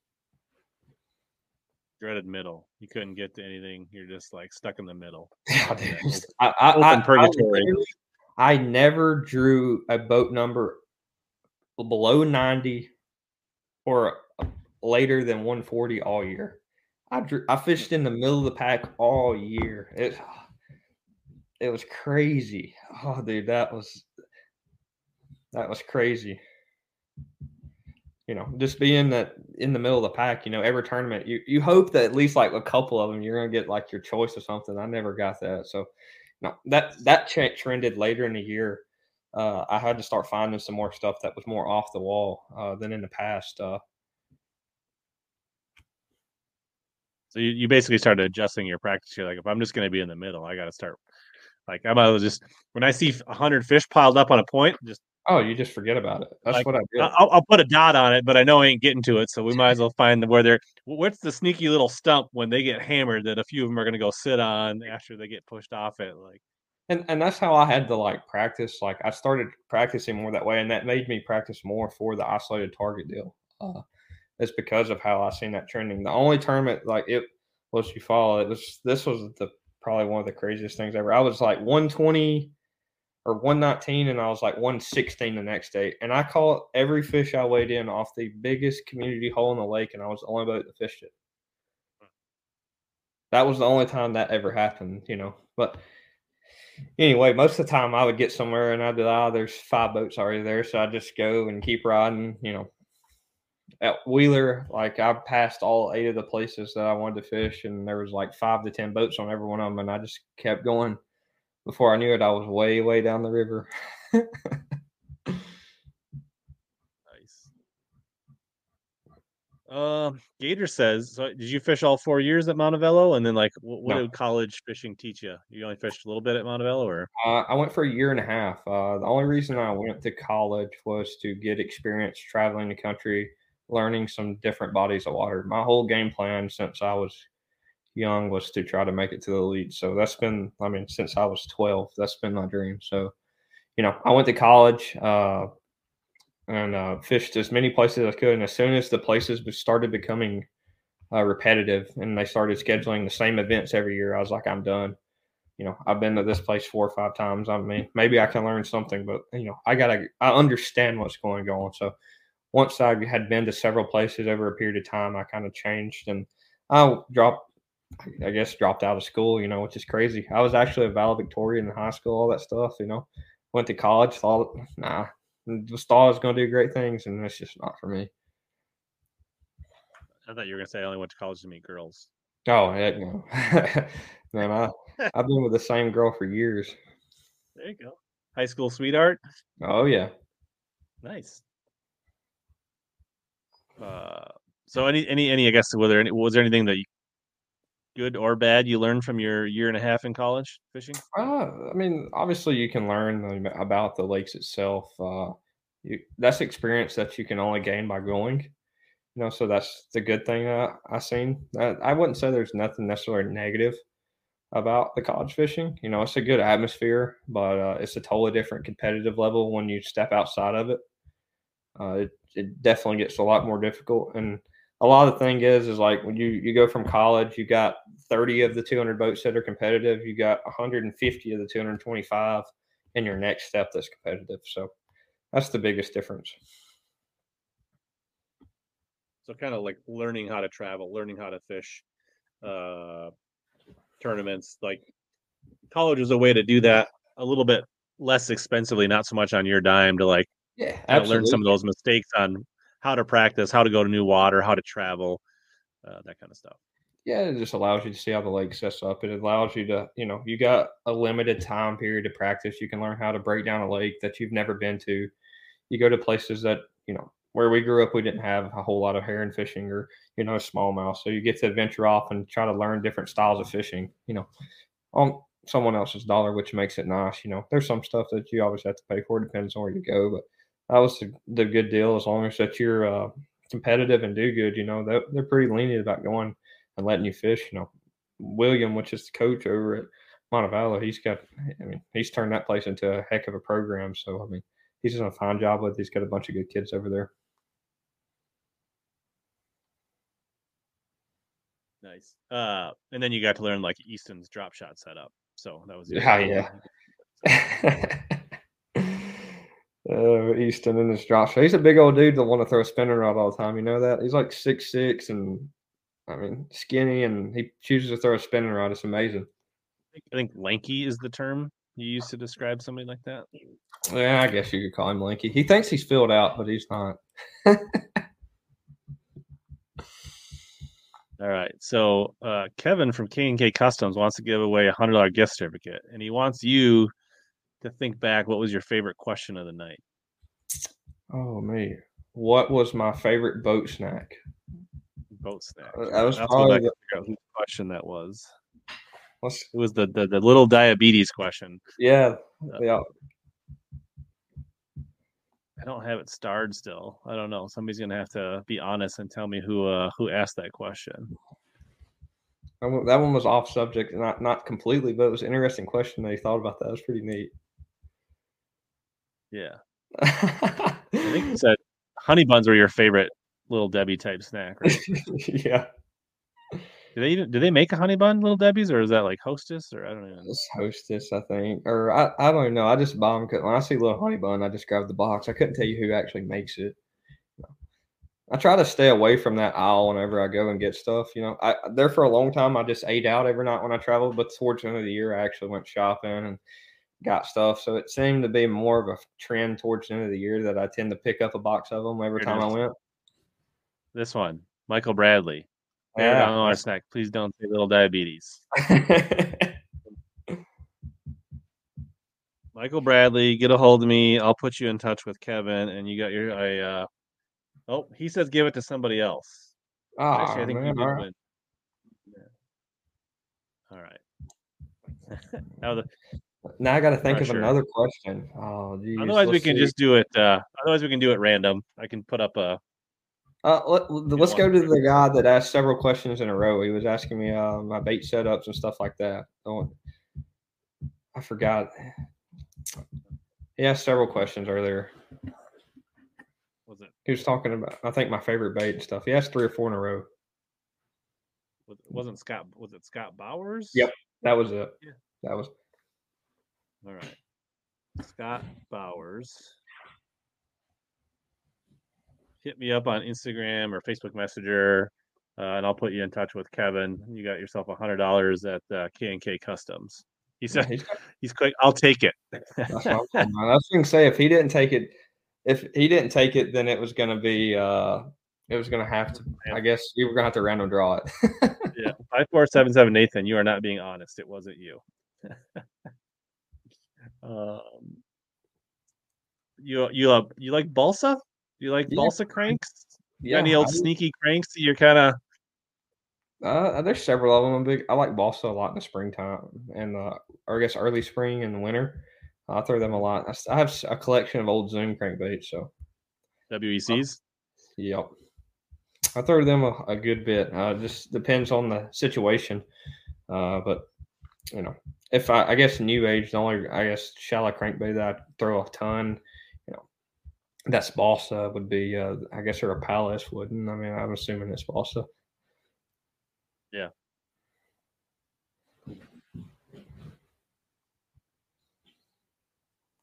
dreaded middle. You couldn't get to anything. You're just like stuck in the middle. Yeah, Yeah, dude. open- I, I, open I- I purgatory. literally- I never drew a boat number below 90 or later than 140 all year. I drew, I fished in the middle of the pack all year. It it was crazy. Oh, dude, that was that was crazy. You know, just being that in the middle of the pack, you know, every tournament, you you hope that at least like a couple of them, you're gonna get like your choice or something. I never got that, so no, that that trended later in the year. Uh, I had to start finding some more stuff that was more off the wall uh, than in the past. Uh, So you, you basically started adjusting your practice. You're like, if I'm just going to be in the middle, I got to start. Like I'm out just when I see a hundred fish piled up on a point, just oh, you just forget about it. That's Like, what I do. I'll, I'll put a dot on it, but I know I ain't getting to it. So we might as well find where they're. What's the sneaky little stump when they get hammered that a few of them are going to go sit on after they get pushed off it? Like and and that's how I had to like practice. Like I started practicing more that way, and that made me practice more for the isolated target deal. Uh, it's because of how I seen that trending. The only tournament like it was you follow. It was this was the probably one of the craziest things ever. I was like 120 or 119, and I was like 116 the next day, and I caught every fish I weighed in off the biggest community hole in the lake, and I was the only boat that fished it. That was the only time that ever happened, you know. But anyway, most of the time I would get somewhere and I'd be like, oh, there's five boats already there. So I'd just go and keep riding, you know. At Wheeler, like I passed all eight of the places that I wanted to fish, and there was like five to ten boats on every one of them, and I just kept going. Before I knew it, I was way, way down the river. nice. Um, Gator says, so did you fish all four years at Montevallo? And then, like, what, what No. did college fishing teach you? You only fished a little bit at Montevallo, or Uh, I went for a year and a half. Uh, the only reason I went to college was to get experience traveling the country, learning some different bodies of water. My whole game plan since I was young was to try to make it to the elite. So that's been, I mean, since I was 12, that's been my dream. So, you know, I went to college uh, and uh, fished as many places as I could. And as soon as the places started becoming uh, repetitive and they started scheduling the same events every year, I was like, I'm done you know, I've been to this place four or five times. I mean, maybe I can learn something, but you know, I gotta, I understand what's going on. So once I had been to several places over a period of time, I kind of changed and I dropped, I guess, dropped out of school, you know, which is crazy. I was actually a valedictorian in high school, all that stuff, you know, went to college, thought, nah, just thought I was going to do great things, and it's just not for me. I thought you were gonna say I only went to college to meet girls. Oh, heck no. Man, I, I've been with the same girl for years. There you go. High school sweetheart. Oh, yeah. Nice. Uh, so any any any I guess whether any was there anything that you, good or bad, you learned from your year and a half in college fishing? Uh, I mean, obviously, you can learn about the lakes itself. Uh, you, that's experience that you can only gain by going. You know, so that's the good thing uh, I seen. I, I wouldn't say there's nothing necessarily negative about the college fishing. You know, it's a good atmosphere, but uh, it's a totally different competitive level when you step outside of it. Uh, it, it definitely gets a lot more difficult. And a lot of the thing is, is like when you, you go from college, you got 30 of the 200 boats that are competitive, you got 150 of the 225 in your next step that's competitive. So that's the biggest difference. So kind of like learning how to travel, learning how to fish, uh, tournaments. Like college is a way to do that a little bit less expensively, not so much on your dime to like yeah, learn some of those mistakes on how to practice, how to go to new water, how to travel, uh, that kind of stuff. Yeah, it just allows you to see how the lake sets up. It allows you to, you know, you got a limited time period to practice. You can learn how to break down a lake that you've never been to. You go to places that, you know, where we grew up, we didn't have a whole lot of herring fishing or, you know, smallmouth. So you get to venture off and try to learn different styles of fishing, you know, on someone else's dollar, which makes it nice. You know, there's some stuff that you always have to pay for. It depends on where you go. But that was the, the good deal as long as that you're uh, competitive and do good. You know, they're, they're pretty lenient about going and letting you fish. You know, William, which is the coach over at Montevallo, he's got, I mean, he's turned that place into a heck of a program. So, I mean, he's doing a fine job with. He's got a bunch of good kids over there. Nice. Uh, and then you got to learn like Easton's drop shot setup. So that was yeah, yeah. uh, Easton and his drop shot. He's a big old dude that want to throw a spinning rod all the time. You know that? He's like six six and I mean skinny, and he chooses to throw a spinning rod. It's amazing. I think lanky is the term you use to describe somebody like that. Yeah, I guess you could call him lanky. He thinks he's filled out, but he's not. All right. So uh, Kevin from K and K Customs wants to give away a hundred dollar gift certificate, and he wants you to think back. What was your favorite question of the night? Oh me, what was my favorite boat snack? Boat snack. Uh, that was That's probably what I the, figure out whose question that was. what's- It was the, the the little diabetes question. yeah, yeah. I don't have it starred still. I don't know. Somebody's gonna have to be honest and tell me who uh who asked that question. That one, was off subject, not not completely, but it was an interesting question They thought about that. It was pretty neat. Yeah. I think you said honey buns were your favorite little Debbie type snack, right? yeah, Do they even do they make a honey bun, little Debbie's, or is that like Hostess, or I don't even. it's Hostess, I think, or I, I don't even know. I just buy them when I see little honey bun, I just grab the box. I couldn't tell you who actually makes it. I try to stay away from that aisle whenever I go and get stuff. You know, I there for a long time I just ate out every night when I traveled, but towards the end of the year I actually went shopping and got stuff. So it seemed to be more of a trend towards the end of the year that I tend to pick up a box of them every Here time I went. This one, Michael Bradley. Yeah. dollar snack. Please don't say little diabetes. Michael Bradley, get a hold of me. I'll put you in touch with Kevin, and you got your. I. uh Oh, he says give it to somebody else. oh, Actually, I think man, all right. Yeah. All right. now the, Now I got to think of sure. another question. Oh, geez. otherwise, we can see. just do it. uh Otherwise, we can do it random. I can put up a. Uh, let, let's go to to the guy that asked several questions in a row. He was asking me uh, my bait setups and stuff like that. Oh, I forgot. He asked several questions earlier. Was it? He was talking about, I think, my favorite bait and stuff. He asked three or four in a row. Was, wasn't Scott? Was it Scott Bowers? Yep. That was it. Yeah. That was All right. Scott Bowers. Hit me up on Instagram or Facebook Messenger, uh, and I'll put you in touch with Kevin. You got yourself a hundred dollars at uh, K and K Customs. He said he's he's quick. I'll take it. that's I'm talking about. I was going to say if he didn't take it, if he didn't take it, then it was going to be, uh, it was going to have to. I guess you were going to have to random draw it. yeah, five four seven seven Nathan. You are not being honest. It wasn't you. um, you you uh, you like balsa? You like Yeah. balsa cranks? Yeah, any old I- sneaky cranks that you're kind of Uh, there's several of them. I'm big. I like balsa a lot in the springtime and uh, or I guess early spring and the winter. I throw them a lot. I have a collection of old Zoom crankbaits, so WECs. yep. I throw them a, a good bit. Uh, just depends on the situation. Uh, but you know, if I, I guess new age, the only I guess shallow crankbait that I throw a ton, you know, that's balsa would be. Uh, I guess or a Palace wouldn't. I mean, I'm assuming it's balsa. Yeah.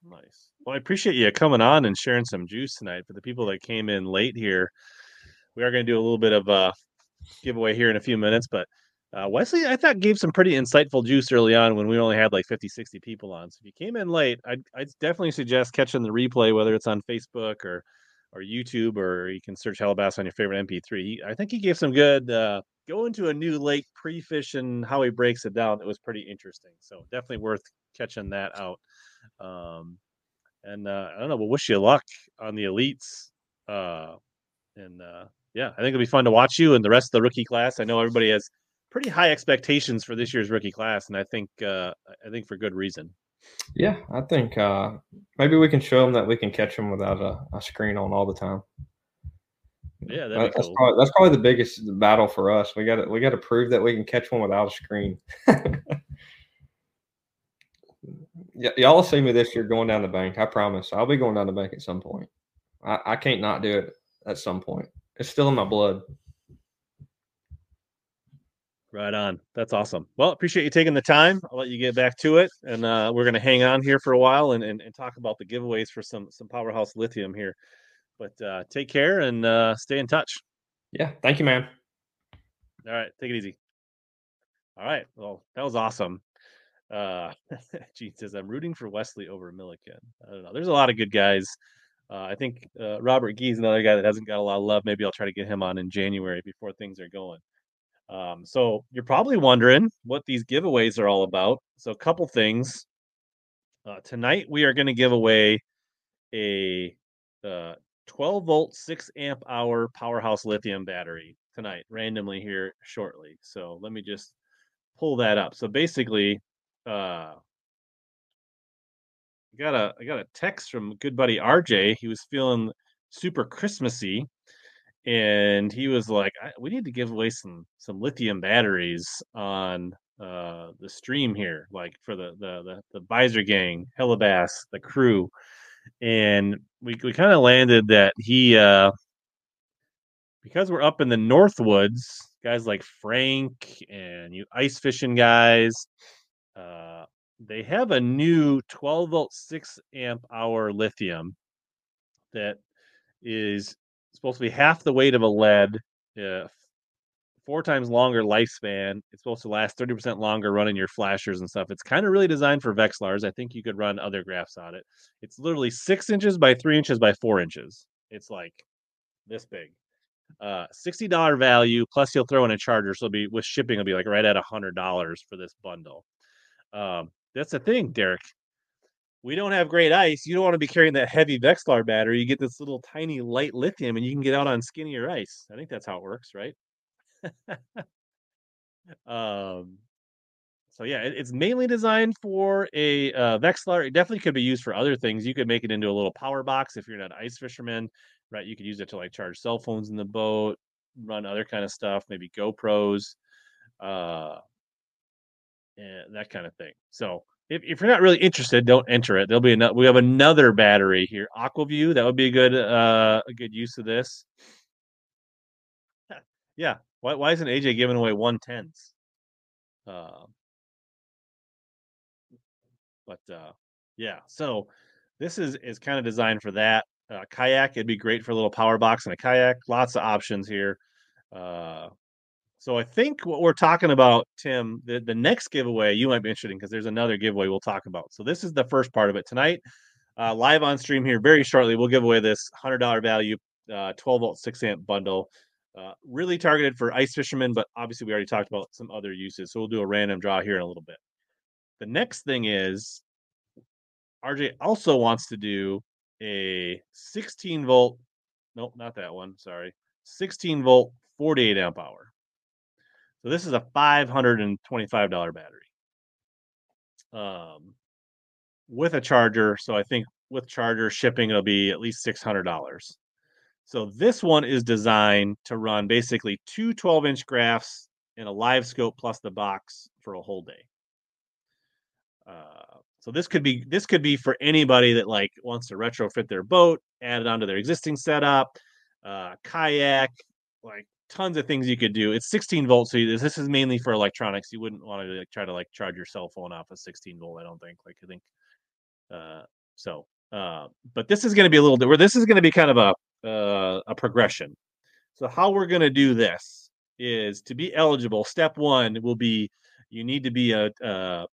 Nice. Well, I appreciate you coming on and sharing some juice tonight. For the people that came in late here, we are going to do a little bit of a giveaway here in a few minutes. But uh, Wesley, I thought gave some pretty insightful juice early on when we only had like 50, 60 people on. So if you came in late, I'd, I'd definitely suggest catching the replay, whether it's on Facebook or or YouTube, or you can search Hellabass on your favorite MP3. He, I think he gave some good uh, go into a new lake pre-fish and how he breaks it down. It was pretty interesting. So definitely worth catching that out. Um, and uh, I don't know, we'll wish you luck on the elites. Uh, and uh, yeah, I think it'll be fun to watch you and the rest of the rookie class. I know everybody has pretty high expectations for this year's rookie class, and I think uh, I think for good reason. Yeah, I think uh, maybe we can show them that we can catch them without a, a screen on all the time. Yeah, that'd That- be that's cool. probably that's probably the biggest battle for us. We got to we got to prove that we can catch one without a screen. y- y'all will see me this year going down the bank. I promise. I'll be going down the bank at some point. I, I can't not do it at some point. It's still in my blood. Right on. That's awesome. Well, appreciate you taking the time. I'll let you get back to it, and uh, we're going to hang on here for a while and, and, and talk about the giveaways for some some powerhouse lithium here. But uh, take care and uh, stay in touch. Yeah. Thank you, man. All right, take it easy. All right, well, that was awesome. Uh, Gene says I'm rooting for Wesley over Milliken. I don't know. There's a lot of good guys. Uh, I think uh, Robert Gee is another guy that hasn't got a lot of love. Maybe I'll try to get him on in January before things are going. Um, so you're probably wondering what these giveaways are all about. So a couple things. Uh, tonight we are going to give away a uh, 12 volt, 6 amp hour powerhouse lithium battery tonight, randomly here shortly. So let me just pull that up. So basically, uh, I got a I got a text from good buddy RJ. He was feeling super Christmassy, and he was like, "We need to give away some some lithium batteries on uh, the stream here, like for the the the, the Visor Gang, Hellabass, the crew." And we we kind of landed that he uh, because we're up in the Northwoods, guys like Frank and you ice fishing guys, uh, they have a new 12 volt 6 amp hour lithium that is supposed to be half the weight of a lead, uh, four times longer lifespan. It's supposed to last 30% longer running your flashers and stuff. It's kind of really designed for Vexilars. I think you could run other graphs on it. It's literally six inches by three inches by four inches. It's like this big. Uh, sixty dollar value plus you'll throw in a charger, so it'll be with shipping. It'll be like right at a hundred dollars for this bundle. Um, that's the thing, Derek. We don't have great ice. You don't want to be carrying that heavy Vexilar battery. You get this little tiny light lithium, and you can get out on skinnier ice. I think that's how it works, right? um, so yeah, it, it's mainly designed for a uh, Vexilar. It definitely could be used for other things. You could make it into a little power box if you're not an ice fisherman, right? You could use it to like charge cell phones in the boat, run other kind of stuff, maybe GoPros, uh, and that kind of thing. So if, if you're not really interested, don't enter it. There'll be another. We have another battery here, Aqua-Vu. That would be a good uh, a good use of this. yeah. Why why isn't AJ giving away one tens? Uh, but uh, yeah, so this is is kind of designed for that. Uh, kayak, it'd be great for a little power box and a kayak. Lots of options here. Uh, so I think what we're talking about, Tim, the, the next giveaway you might be interested in because there's another giveaway we'll talk about. So this is the first part of it tonight. Uh, live on stream here very shortly. We'll give away this hundred dollar value, uh, 12 volt six amp bundle. Uh, really targeted for ice fishermen, but obviously we already talked about some other uses. So we'll do a random draw here in a little bit. The next thing is RJ also wants to do a 16 volt, nope, not that one, sorry, 16 volt 48 amp hour. So this is a five hundred and twenty-five dollar battery, um, with a charger. So I think with charger shipping, it'll be at least six hundred dollars. So this one is designed to run basically two 12 inch graphs and a live scope plus the box for a whole day. Uh, so this could be this could be for anybody that like wants to retrofit their boat, add it onto their existing setup, uh, kayak, like tons of things you could do. It's 16 volts, so this, is mainly for electronics. You wouldn't want to like, try to like charge your cell phone off a 16 volt. I don't think. Like I think. Uh, so, uh, but this is going to be a little where this is going to be kind of a uh, a progression. So how we're going to do this is to be eligible. Step one will be you need to be a a,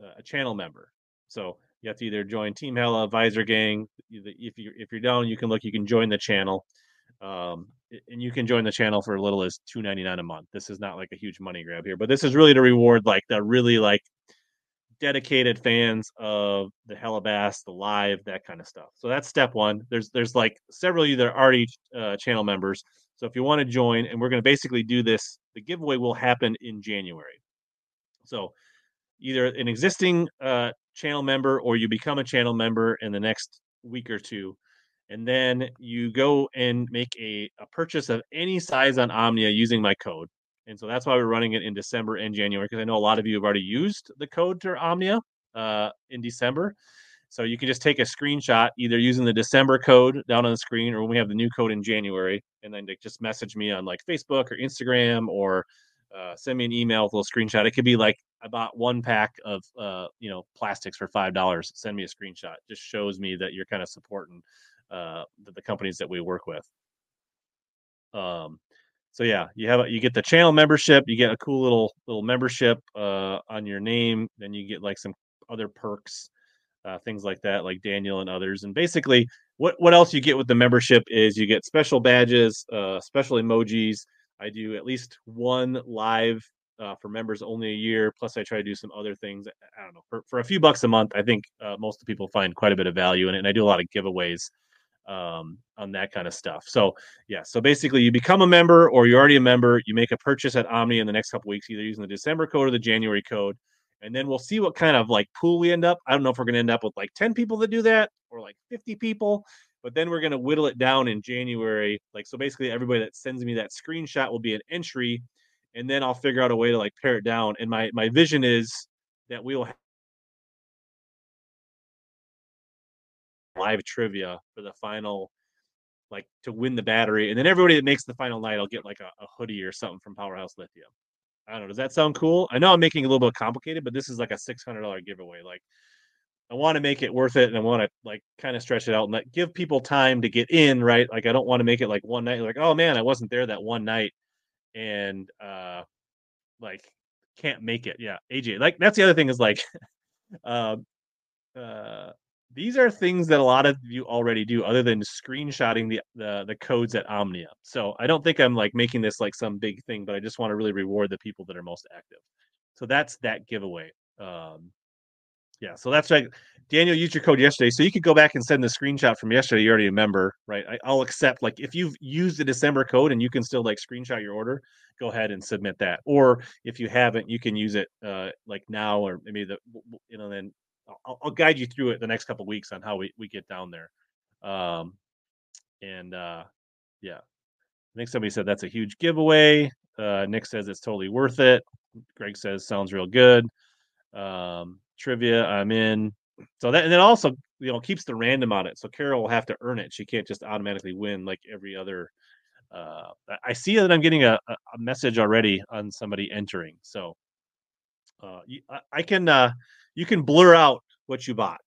a channel member. So you have to either join Team Hella, Advisor Gang. If you if you're down, you can look. You can join the channel. Um, and you can join the channel for as little as two ninety nine a month. This is not like a huge money grab here, but this is really to reward like the really like dedicated fans of the Hellabass, the live, that kind of stuff. So that's step one. There's there's like several of you that are already uh, channel members. So if you want to join, and we're going to basically do this, the giveaway will happen in January. So either an existing uh, channel member or you become a channel member in the next week or two and then you go and make a, a purchase of any size on Omnia using my code. And so that's why we're running it in December and January because I know a lot of you have already used the code to Omnia uh, in December. So you can just take a screenshot either using the December code down on the screen or when we have the new code in January, and then just message me on like Facebook or Instagram or uh, send me an email with a little screenshot. It could be like I bought one pack of uh, you know plastics for five dollars. Send me a screenshot. Just shows me that you're kind of supporting uh, the, the companies that we work with. Um, so yeah, you have a, you get the channel membership, you get a cool little little membership uh, on your name, then you get like some other perks, uh, things like that, like Daniel and others. And basically, what what else you get with the membership is you get special badges, uh, special emojis. I do at least one live uh, for members only a year. Plus, I try to do some other things. I don't know for, for a few bucks a month. I think uh, most people find quite a bit of value in it, and I do a lot of giveaways um, on that kind of stuff. So yeah, so basically you become a member or you're already a member, you make a purchase at Omni in the next couple weeks, either using the December code or the January code. And then we'll see what kind of like pool we end up. I don't know if we're going to end up with like 10 people that do that or like 50 people, but then we're going to whittle it down in January. Like, so basically everybody that sends me that screenshot will be an entry and then I'll figure out a way to like pare it down. And my, my vision is that we will live trivia for the final like to win the battery and then everybody that makes the final night I'll get like a, a, hoodie or something from powerhouse lithium. I don't know does that sound cool? I know i'm making it a little bit complicated but this is like a $600 giveaway like i want to make it worth it and i want to like kind of stretch it out and let, give people time to get in right? Like i don't want to make it like one night like oh man i wasn't there that one night and uh like can't make it. Yeah aj like that's the other thing is like um uh, uh these are things that a lot of you already do other than screenshotting the, the the codes at omnia. So i don't think i'm like making this like some big thing but i just want to really reward the people that are most active. So that's that giveaway um yeah so that's right. Daniel used your code yesterday so you could go back and send the screenshot from yesterday you already remember right? I, i'll accept like if you've used the december code and you can still like screenshot your order go ahead and submit that. Or if you haven't you can use it uh like now or maybe the you know then I'll, I'll, guide you through it the next couple weeks on how we, we get down there. Um, and uh, yeah, I think somebody said that's a huge giveaway. Uh, Nick says it's totally worth it. Greg says sounds real good. Um, trivia, I'm in. So that and then also you know keeps the random on it. So Carol will have to earn it. She can't just automatically win like every other. Uh, I see that I'm getting a, a message already on somebody entering. So uh, I, I can uh, you can blur out what you bought.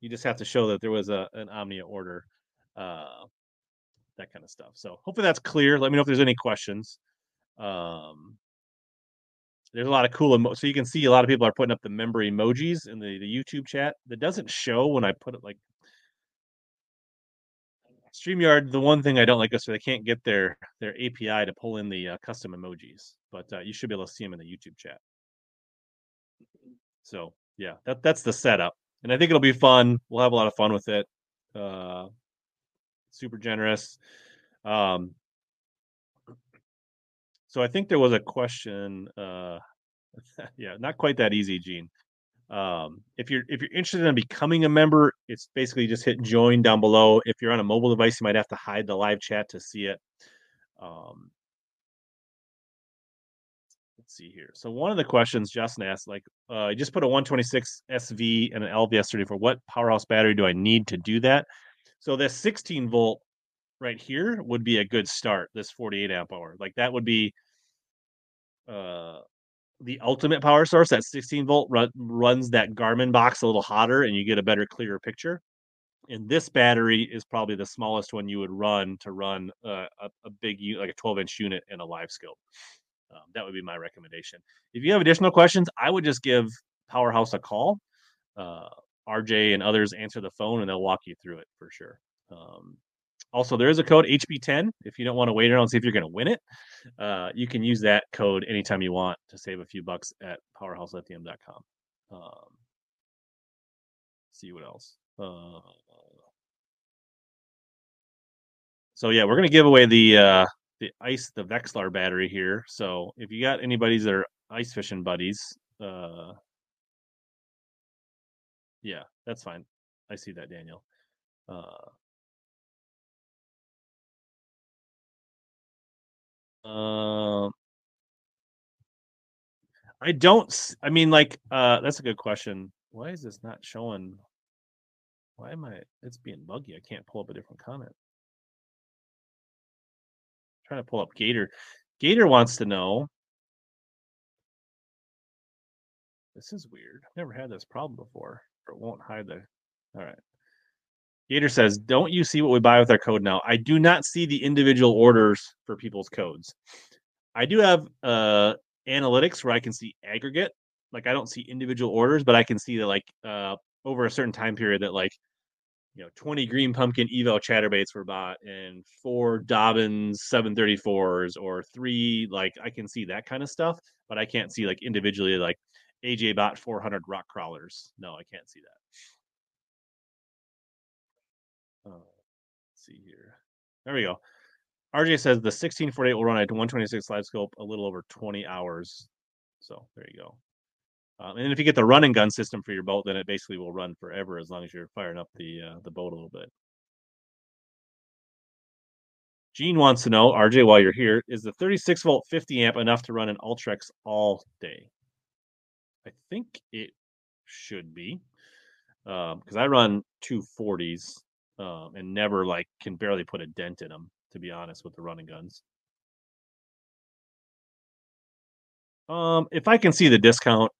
You just have to show that there was a an Omnia order, uh, that kind of stuff. So hopefully that's clear. Let me know if there's any questions. Um, there's a lot of cool emo- so you can see a lot of people are putting up the member emojis in the, the YouTube chat. That doesn't show when I put it like StreamYard, the one thing I don't like is so they can't get their their API to pull in the uh, custom emojis, but uh, you should be able to see them in the YouTube chat. So yeah, that that's the setup, and I think it'll be fun. We'll have a lot of fun with it. Uh, super generous. Um, So I think there was a question. Uh, yeah, not quite that easy, Gene. Um, if you're if you're interested in becoming a member, it's basically just hit join down below. If you're on a mobile device, you might have to hide the live chat to see it. Um, let's see here. So one of the questions Justin asked, like, uh, I just put a 126 SV and an LVS 34. What powerhouse battery do I need to do that? So this 16 volt right here would be a good start. This 48 amp hour, like that would be uh the ultimate power source. That 16 volt run, runs that Garmin box a little hotter, and you get a better, clearer picture. And this battery is probably the smallest one you would run to run uh, a, a big, like a 12 inch unit in a live scope. Um, that would be my recommendation. If you have additional questions, I would just give Powerhouse a call. Uh, RJ and others answer the phone and they'll walk you through it for sure. Um, also, there is a code HB10 if you don't want to wait around and see if you're going to win it. Uh, you can use that code anytime you want to save a few bucks at powerhouselithium.com. Um, see what else. Uh, so yeah, we're going to give away the uh, the ice the Vexilar battery here. So if you got anybody's that are ice fishing buddies, uh, yeah, that's fine. I see that, Daniel. Uh, Um, I don't. I mean, like, uh, that's a good question. Why is this not showing? Why am I? It's being buggy. I can't pull up a different comment. Trying to pull up Gator. Gator wants to know. This is weird. I've never had this problem before. Or it won't hide the. All right. Gator says, "Don't you see what we buy with our code now? I do not see the individual orders for people's codes. I do have uh, analytics where I can see aggregate. Like I don't see individual orders, but I can see that like uh, over a certain time period that like you know 20 green pumpkin evo chatterbaits were bought and four Dobyns 734s or three like i can see that kind of stuff but i can't see like individually like aj bought 400 rock crawlers no i can't see that uh, let's see here. There we go. RJ says the 1648 will run at 126 live scope a little over 20 hours. So there you go. Um, and if you get the running gun system for your boat, then it basically will run forever as long as you're firing up the uh, the boat a little bit. Gene wants to know, RJ, while you're here, is the 36 volt 50 amp enough to run an Ultrex all day? I think it should be because um, I run two 40s um, and never like can barely put a dent in them. To be honest, with the running guns. Um, if I can see the discount,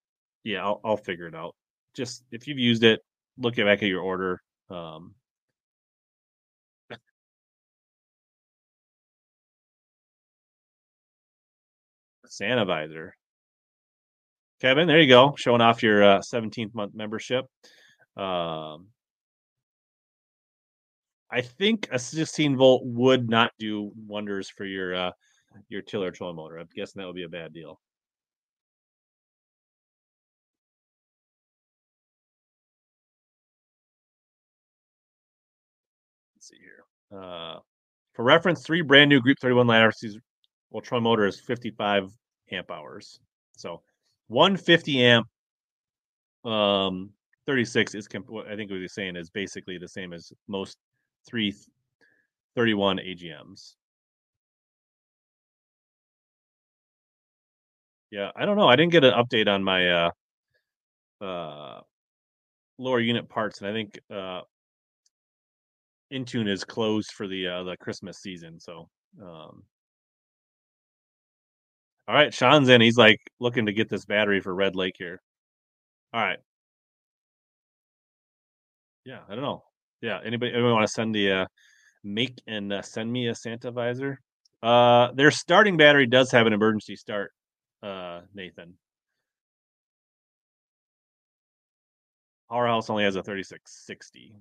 yeah, I'll, I'll figure it out. Just if you've used it, look back at your order. Um, Santa visor. Kevin, there you go, showing off your uh, 17th month membership. Um, I think a 16 volt would not do wonders for your uh, your tiller trolling motor. I'm guessing that would be a bad deal. Uh, for reference, three brand new Group 31 lattices well trolling motor is 55 amp hours. So 150 amp um 36 is what I think what he's saying is basically the same as most three 31 AGMs. Yeah, I don't know. I didn't get an update on my uh uh lower unit parts, and I think uh Intune is closed for the uh the Christmas season. So um all right, Sean's in. He's like looking to get this battery for Red Lake here. All right. Yeah, I don't know. Yeah. Anybody, anybody want to send the uh, make and uh, send me a Santa visor? Uh, their starting battery does have an emergency start. Uh, Nathan. Powerhouse only has a 3660.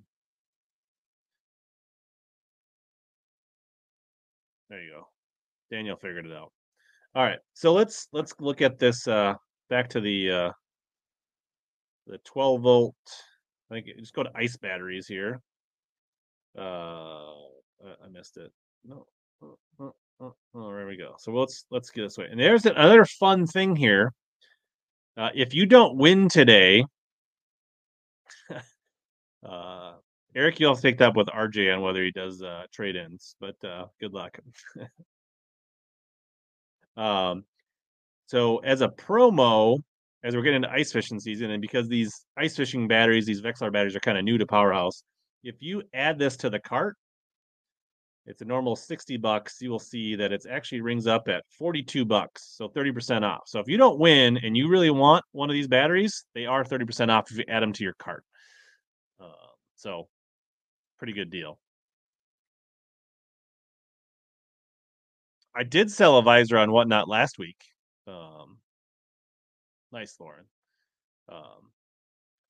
There you go. Daniel figured it out. All right. So let's let's look at this uh back to the uh the 12 volt. I think just go to ice batteries here. Uh, I missed it. No. Uh, uh, oh, oh, there we go. So let's let's get this way. And there's another fun thing here. Uh, if you don't win today, uh, Eric, you'll have to take that up with RJ on whether he does uh, trade ins. But uh, good luck. um, so as a promo, as we're getting into ice fishing season, and because these ice fishing batteries, these Vexilar batteries are kind of new to Powerhouse, if you add this to the cart, it's a normal 60 bucks. You will see that it actually rings up at 42 bucks, so 30% off. So if you don't win and you really want one of these batteries, they are 30% off if you add them to your cart. Uh, so pretty good deal. I did sell a visor on whatnot last week. Um, nice, Lauren. Um,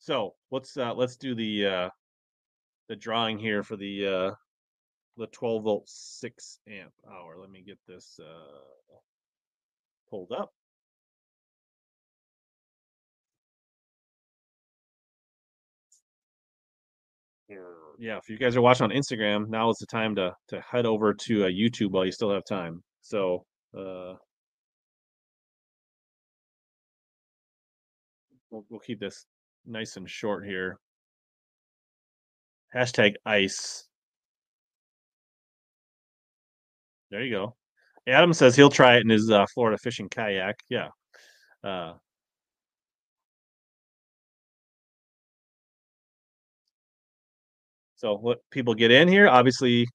so let's uh, let's do the uh, the drawing here for the uh, the 12 volt 6 amp hour. Let me get this uh, pulled up. Yeah, if you guys are watching on Instagram, now is the time to to head over to uh, YouTube while you still have time. So, uh, we'll we'll keep this nice and short here. Hashtag ice. There you go. Adam says he'll try it in his uh, Florida fishing kayak. Yeah. Uh, so what people get in here, obviously.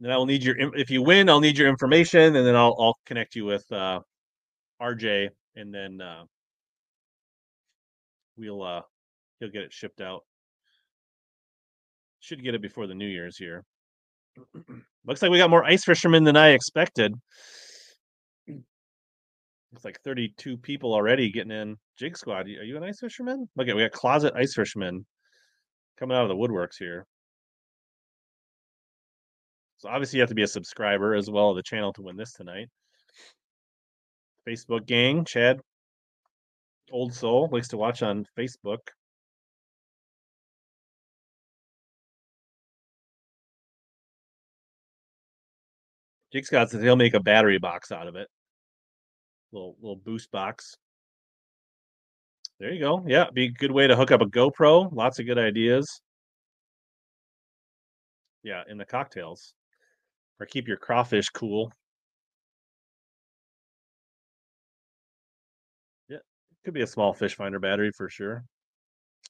Then I'll need your if you win, I'll need your information, and then I'll I'll connect you with uh, RJ, and then uh, we'll uh, he'll get it shipped out. Should get it before the New Year's here. Looks like we got more ice fishermen than I expected. It's like 32 people already getting in. Jig Squad, are you an ice fisherman? Look at we got closet ice fishermen coming out of the woodworks here. So obviously you have to be a subscriber as well of the channel to win this tonight. Facebook gang, Chad, old soul, likes to watch on Facebook. Jig Scott says he'll make a battery box out of it. Little little boost box. There you go. Yeah, be a good way to hook up a GoPro. Lots of good ideas. Yeah, in the cocktails. Or keep your crawfish cool. Yeah, could be a small fish finder battery for sure.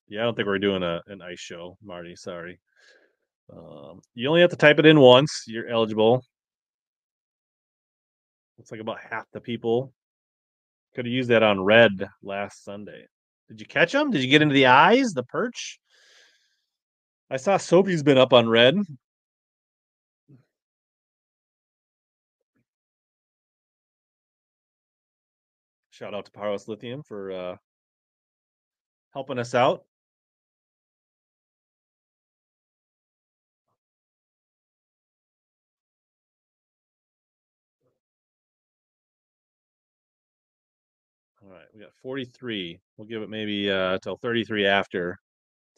Yeah, I don't think we're doing a an ice show, Marty. Sorry. Um, you only have to type it in once. You're eligible. Looks like about half the people could have used that on red last Sunday. Did you catch him? Did you get into the eyes, the perch? I saw Soapy's been up on red. Shout out to Powerhouse Lithium for uh, helping us out. We got 43. We'll give it maybe uh till 33 after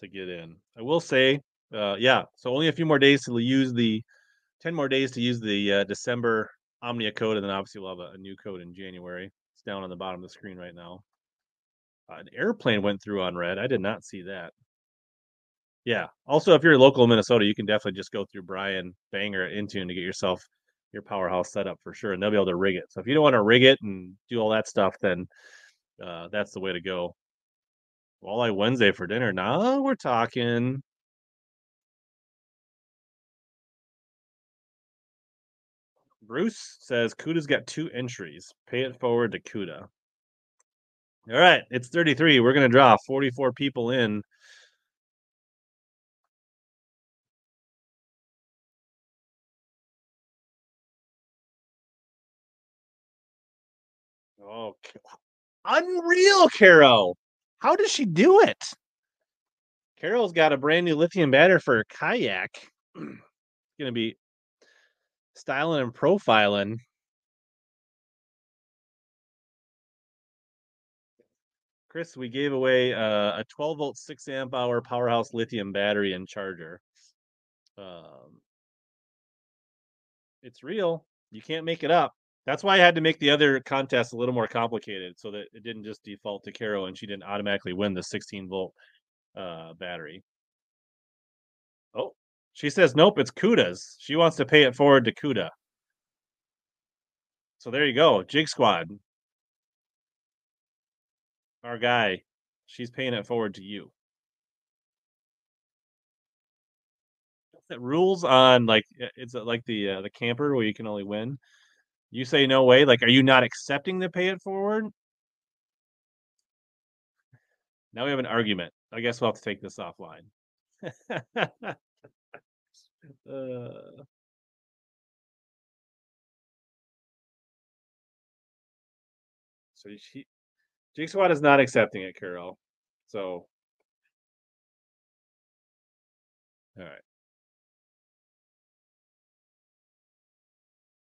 to get in. I will say, uh yeah, so only a few more days to use the 10 more days to use the uh, December Omnia code, and then obviously we'll have a, a, new code in January. It's down on the bottom of the screen right now. Uh, an airplane went through on red. I did not see that. Yeah. Also, if you're local in Minnesota, you can definitely just go through Brian Banger at Intune to get yourself your powerhouse set up for sure, and they'll be able to rig it. So if you don't want to rig it and do all that stuff, then uh, that's the way to go. Walleye Wednesday for dinner. Now we're talking. Bruce says Kuda's got two entries. Pay it forward to Kuda. All right, it's 33. We're going to draw 44 people in. Oh, Unreal, Carol. How does she do it? Carol's got a brand new lithium battery for her kayak. Gonna be styling and profiling. Chris, we gave away uh, a 12 volt, 6 amp hour powerhouse lithium battery and charger. Um, It's real. You can't make it up. That's why I had to make the other contest a little more complicated so that it didn't just default to Carol and she didn't automatically win the 16 volt uh, battery. Oh, she says nope, it's Kuda's. She wants to pay it forward to Kuda. So there you go, Jig Squad. Our guy, she's paying it forward to you. That rules on like it's like the uh, the camper where you can only win. You say no way. Like, are you not accepting the pay it forward? Now we have an argument. I guess we'll have to take this offline. uh, so she, Squad is not accepting it, Carol. So, all right.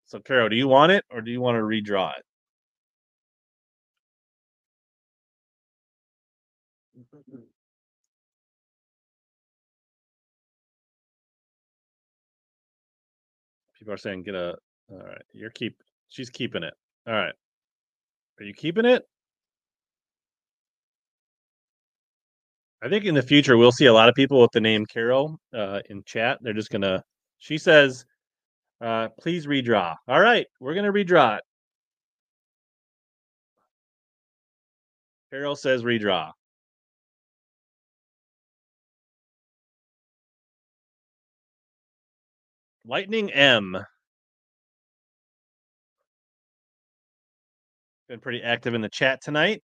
So, Carol, do you want it or do you want to redraw it? People are saying get a. All right, you're keep. She's keeping it. All right. Are you keeping it? I think in the future we'll see a lot of people with the name Carol uh, in chat. They're just gonna. She says, uh, "Please redraw." All right, we're gonna redraw it. Carol says redraw. Lightning M. Been pretty active in the chat tonight.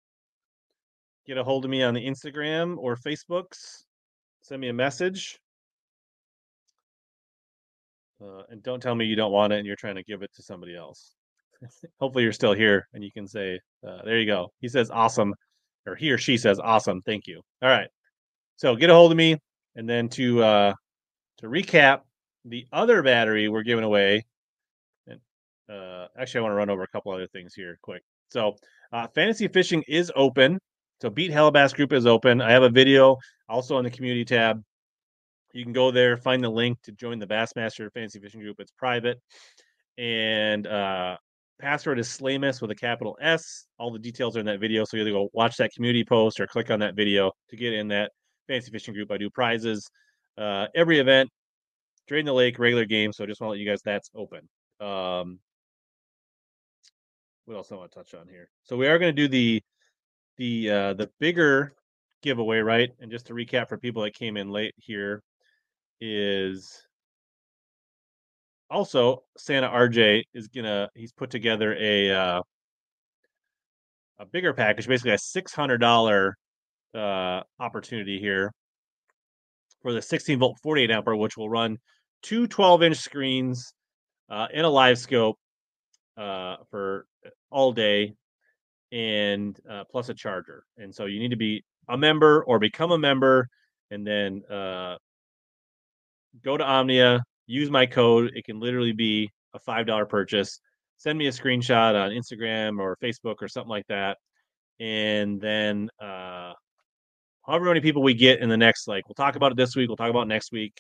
Get a hold of me on the Instagram or Facebooks. Send me a message. Uh, and don't tell me you don't want it and you're trying to give it to somebody else. Hopefully, you're still here and you can say, uh, there you go. He says, awesome. Or he or she says, awesome. Thank you. All right. So get a hold of me. And then to uh, to recap, the other battery we're giving away. And uh, actually, I want to run over a couple other things here quick. So, uh, fantasy fishing is open. So, Beat Hellabass group is open. I have a video also on the community tab. You can go there, find the link to join the Bassmaster Fantasy Fishing Group. It's private, and uh, password is Slamus with a capital S. All the details are in that video. So, you either go watch that community post or click on that video to get in that fantasy fishing group. I do prizes uh, every event Drain the Lake regular game. So I just want to let you guys that's open. Um, what else I want to touch on here? So we are going to do the the uh, the bigger giveaway, right? And just to recap for people that came in late here, is also Santa RJ is gonna he's put together a uh, a bigger package, basically a six hundred dollar uh, opportunity here for the 16 volt 48 ampere, which will run two 12 inch screens uh, in a LiveScope uh, for uh, all day and uh, plus a charger. And so you need to be a member or become a member and then uh, go to Omnia, use my code. It can literally be a $5 purchase. Send me a screenshot on Instagram or Facebook or something like that. And then, uh, however many people we get in the next, like, we'll talk about it this week, we'll talk about next week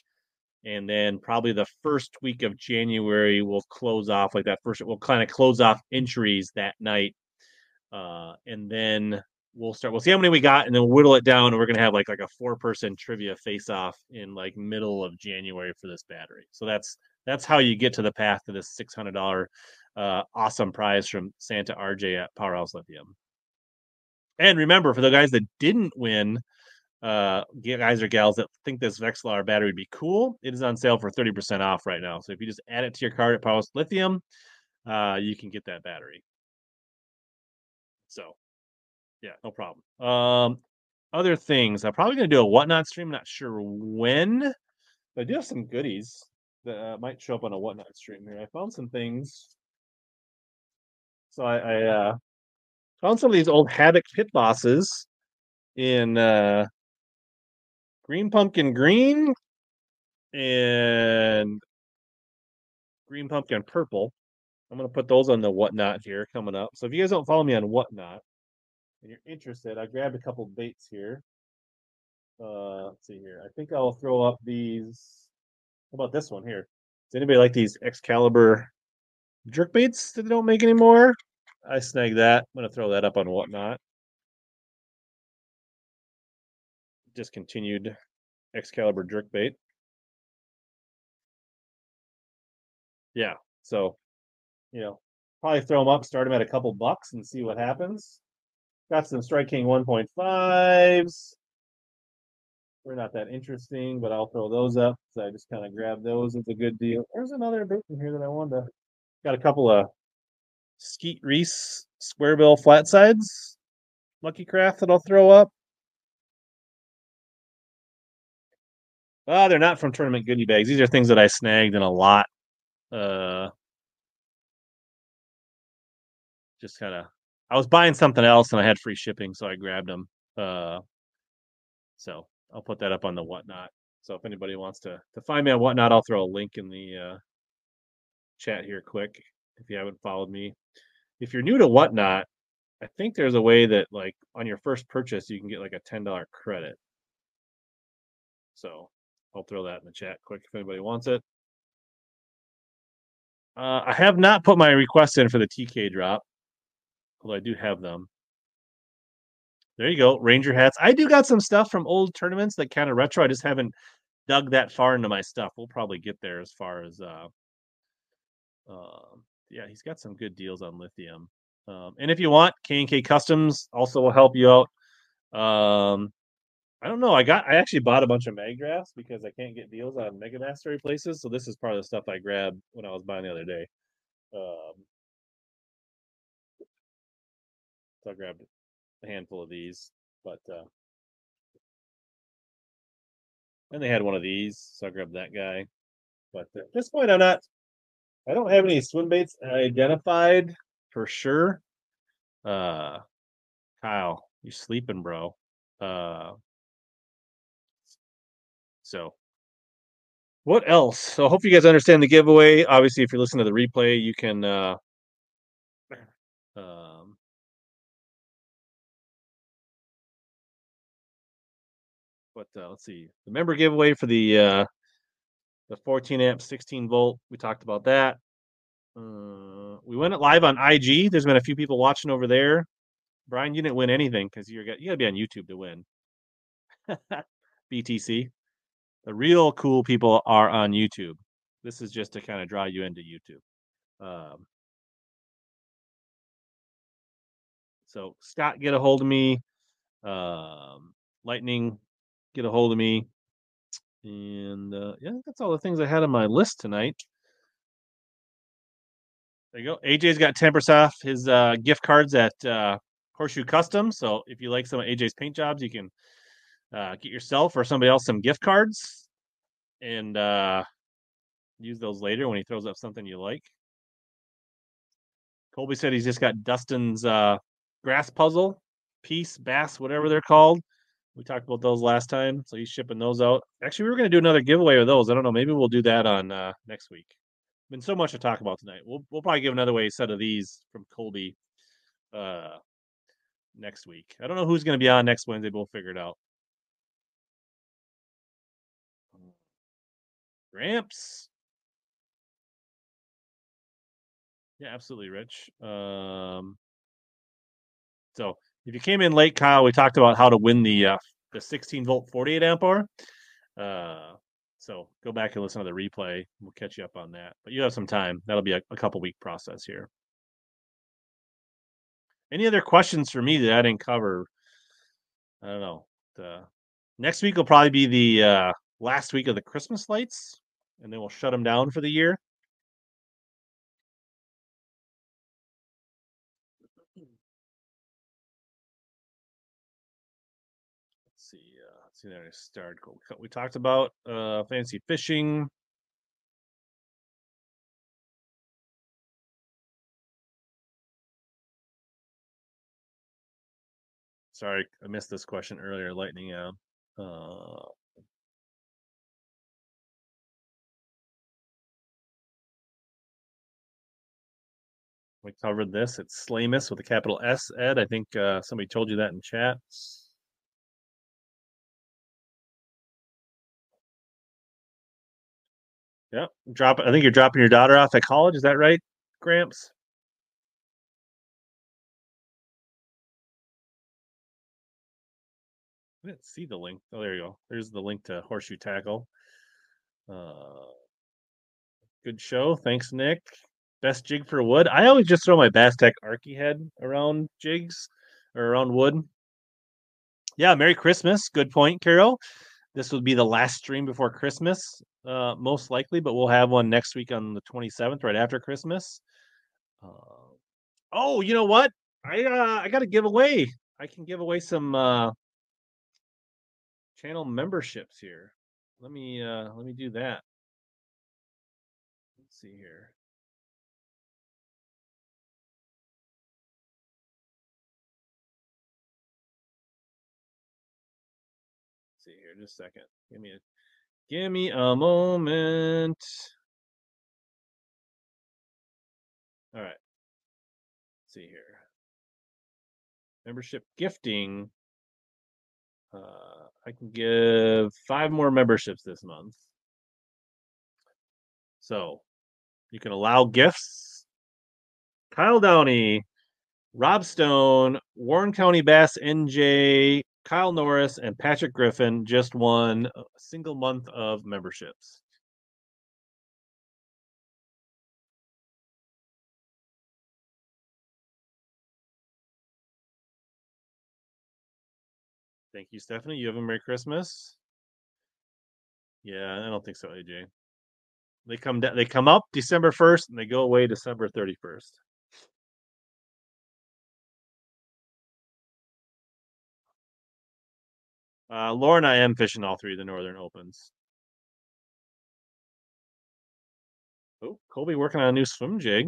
and then probably the first week of January we'll close off like that first we'll kind of close off entries that night uh and then we'll start we'll see how many we got and then whittle it down and we're gonna have like like a four person trivia face off in like middle of January for this battery so that's that's how you get to the path to this six hundred dollar uh awesome prize from Santa RJ at Powerhouse Lithium and remember for the guys that didn't win uh guys or gals that think this Vexilar battery would be cool, it is on sale for 30% off right now. So if you just add it to your cart at Powerhouse Lithium, uh, you can get that battery. Yeah, no problem. Um other things. I'm probably gonna do a whatnot stream, not sure when. But I do have some goodies that uh, might show up on a whatnot stream here. I found some things. So I, I uh found some of these old Havoc pit bosses in uh green pumpkin green and green pumpkin purple. I'm gonna put those on the whatnot here coming up. So if you guys don't follow me on whatnot and you're interested, I grabbed a couple baits here. Uh, let's see here. I think I'll throw up these. How about this one here? Does anybody like these Excalibur jerk baits that they don't make anymore? I snagged that. I'm gonna throw that up on whatnot. Discontinued Excalibur jerk bait. Yeah, so you know, probably throw them up, start them at a couple bucks, and see what happens. Got some Strike King 1.5s. We're not that interesting, but I'll throw those up. So I just kind of grab those. It's a good deal. There's another bait in here that I wanted to. Got a couple of Skeet Reese square bill flat sides, Lucky Craft that I'll throw up. Ah, they're not from tournament goodie bags. These are things that I snagged in a lot. Uh, just kind of, I was buying something else and I had free shipping, so I grabbed them. Uh, so I'll put that up on the whatnot. So if anybody wants to to find me on whatnot, I'll throw a link in the uh, chat here quick. If you haven't followed me, if you're new to whatnot, I think there's a way that like on your first purchase you can get like a ten dollar credit. So I'll throw that in the chat quick if anybody wants it. Uh, I have not put my request in for the TK drop, although I do have them. There you go, Ranger hats. I do got some stuff from old tournaments that kind of retro. I just haven't dug that far into my stuff. We'll probably get there as far as uh, uh yeah, he's got some good deals on lithium. Um, and if you want, K and K Customs also will help you out. Um, I don't know. I got I actually bought a bunch of Magdrafts because I can't get deals on Mega Mastery places. So this is part of the stuff I grabbed when I was buying the other day. Um, so I grabbed a handful of these, but uh, and they had one of these, so I grabbed that guy. But at this point, I'm not. I don't have any swim baits identified for sure. Uh, Kyle, you sleeping, bro? Uh, so, what else? So, I hope you guys understand the giveaway. Obviously, if you're listening to the replay, you can. Uh, um, but uh, let's see the member giveaway for the uh, the 14 amp 16 volt. We talked about that. Uh, we went live on IG. There's been a few people watching over there. Brian, you didn't win anything because you're you got to be on YouTube to win. BTC. The real cool people are on YouTube. This is just to kind of draw you into YouTube. Um, so Scott, get a hold of me. Um, Lightning, get a hold of me. And uh, yeah, that's all the things I had on my list tonight. There you go. AJ's got 10% off his uh, gift cards at uh, Horseshoe Custom. So if you like some of AJ's paint jobs, you can uh, get yourself or somebody else some gift cards and uh, use those later when he throws up something you like. Colby said he's just got Dustin's uh, grass puzzle, piece, bass, whatever they're called. We talked about those last time, so he's shipping those out. Actually, we were going to do another giveaway of those. I don't know. Maybe we'll do that on uh, next week. Been so much to talk about tonight. We'll we'll probably give another way set of these from Colby uh, next week. I don't know who's going to be on next Wednesday, but we'll figure it out. Gramps. Yeah, absolutely, Rich. Um, so if you came in late, Kyle, we talked about how to win the uh, the 16 volt 48 amp hour. Uh, so go back and listen to the replay. We'll catch you up on that. But you have some time. That'll be a, a couple week process here. Any other questions for me that I didn't cover? I don't know. The next week will probably be the uh, last week of the Christmas lights, and then we'll shut them down for the year. See. There, I start. We talked about uh, fantasy fishing. Sorry, I missed this question earlier. Lightning out. Uh, we covered this. It's Slamus with a capital S. Ed, I think uh, somebody told you that in chat. Yep. Drop. I think you're dropping your daughter off at college. Is that right, Gramps? I didn't see the link. Oh, there you go. There's the link to Horseshoe Tackle. Uh, good show. Thanks, Nick. Best jig for wood. I always just throw my Bass Tech Arky head around jigs or around wood. Yeah, Merry Christmas. Good point, Carol. This would be the last stream before Christmas, uh, most likely, but we'll have one next week on the 27th, right after Christmas. Uh, oh, you know what? I uh, I got to give away. I can give away some uh, channel memberships here. Let me uh, let me do that. Let's see here. Just a second. Give me a give me a moment. All right. Let's see here. Membership gifting. Uh, I can give five more memberships this month. So you can allow gifts. Kyle Downey, Rob Stone, Warren County Bass NJ, Kyle Norris, and Patrick Griffin just won a single month of memberships. Thank you, Stephanie. You have a Merry Christmas. Yeah, I don't think so, AJ. They come down, they come up December 1st and they go away December 31st. Uh, Laura and I am fishing all three of the Northern Opens. Oh, Colby working on a new swim jig.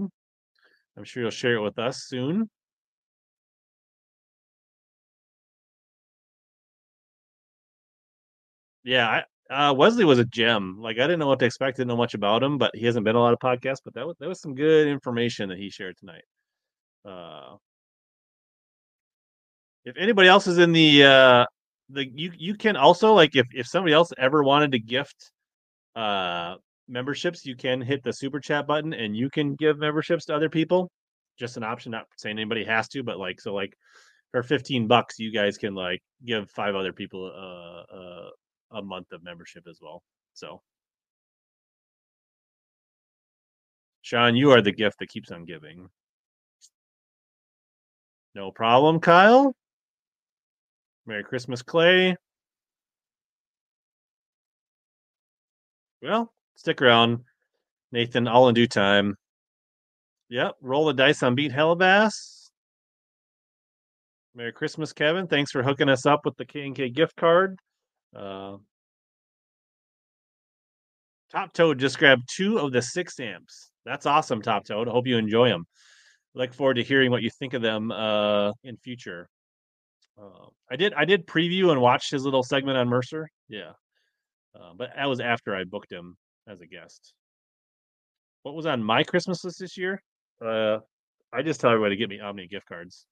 I'm sure you'll share it with us soon. Yeah, I, uh, Wesley was a gem. Like I didn't know what to expect, didn't know much about him, but he hasn't been a lot of podcasts. But that was that was some good information that he shared tonight. Uh, if anybody else is in the uh, the you you can also like if if somebody else ever wanted to gift uh memberships, you can hit the super chat button and you can give memberships to other people. Just an option, not saying anybody has to, but like so like for 15 bucks you guys can like give five other people uh, uh a month of membership as well. So, Sean, you are the gift that keeps on giving. No problem, Kyle. Merry Christmas, Clay. Well, stick around, Nathan. All in due time. Yep, roll the dice on beat Hellabass. Merry Christmas, Kevin. Thanks for hooking us up with the K and K gift card. Uh, Top Toad just grabbed two of the six amps. That's awesome, Top Toad. Hope you enjoy them. Look forward to hearing what you think of them uh, in future. Uh, I did I did preview and watch his little segment on Mercer. Yeah, uh, but that was after I booked him as a guest. What was on my Christmas list this year? Uh, I just tell everybody to get me Omni gift cards.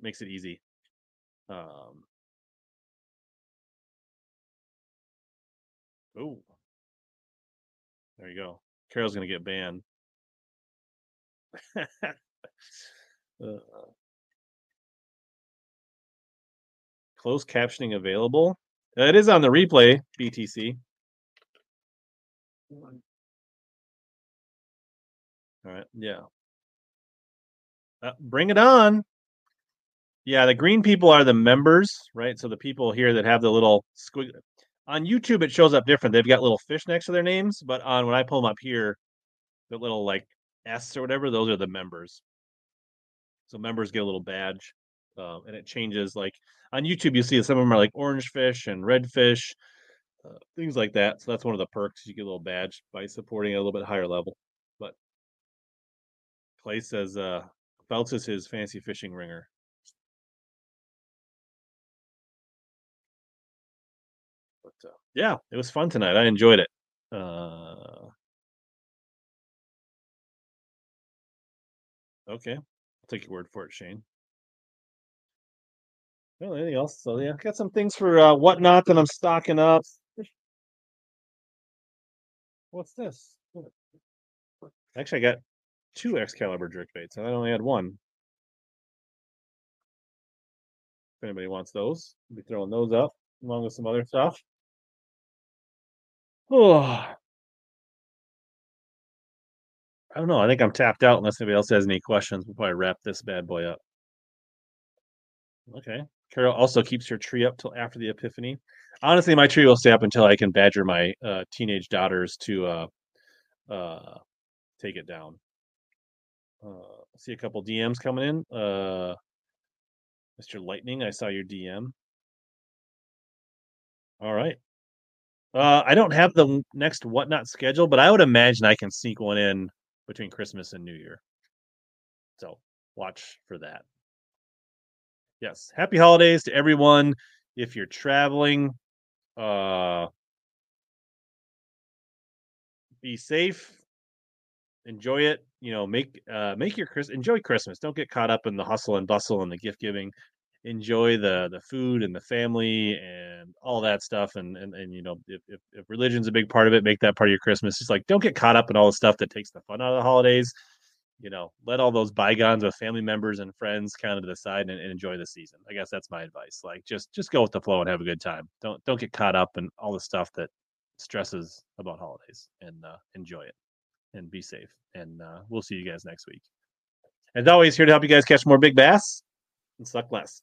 Makes it easy. Um, Oh. There you go. Carol's gonna get banned. uh, closed captioning available. Uh, it is on the replay, BTC. All right, yeah. Uh, bring it on. Yeah, the green people are the members, right? So the people here that have the little squig on YouTube it shows up different. They've got little fish next to their names, but on when I pull them up here, the little like S or whatever, those are the members. So members get a little badge, um, and it changes. Like on YouTube, you see some of them are like orange fish and red fish, uh, things like that. So that's one of the perks. You get a little badge by supporting a little bit higher level. But Clay says uh, is his fancy fishing ringer. But uh, yeah, it was fun tonight. I enjoyed it. Uh, okay, I'll take your word for it, Shane. Well, anything else? So yeah, got some things for uh, whatnot that I'm stocking up. What's this? Actually, I got two Excalibur jerk baits, and I only had one. If anybody wants those, I'll be throwing those up along with some other stuff. Oh, I don't know. I think I'm tapped out unless anybody else has any questions. We'll probably wrap this bad boy up. Okay. Carol also keeps her tree up till after the Epiphany. Honestly, my tree will stay up until I can badger my uh, teenage daughters to uh, uh, take it down. Uh, see a couple DMs coming in. Uh, Mr. Lightning, I saw your DM. All right. Uh, I don't have the next whatnot schedule, but I would imagine I can sneak one in between Christmas and New Year. So watch for that. Yes. Happy holidays to everyone. If you're traveling, uh, be safe. Enjoy it. You know, make uh, make your Chris enjoy Christmas. Don't get caught up in the hustle and bustle and the gift giving. Enjoy the the food and the family and all that stuff. And and, and you know, if, if if religion's a big part of it, make that part of your Christmas. Just like don't get caught up in all the stuff that takes the fun out of the holidays you know, let all those bygones with family members and friends kind of to the side and, and, enjoy the season. I guess that's my advice. Like just just go with the flow and have a good time. Don't don't get caught up in all the stuff that stresses about holidays and uh, enjoy it and be safe. And uh, we'll see you guys next week. As always, here to help you guys catch more big bass and suck less.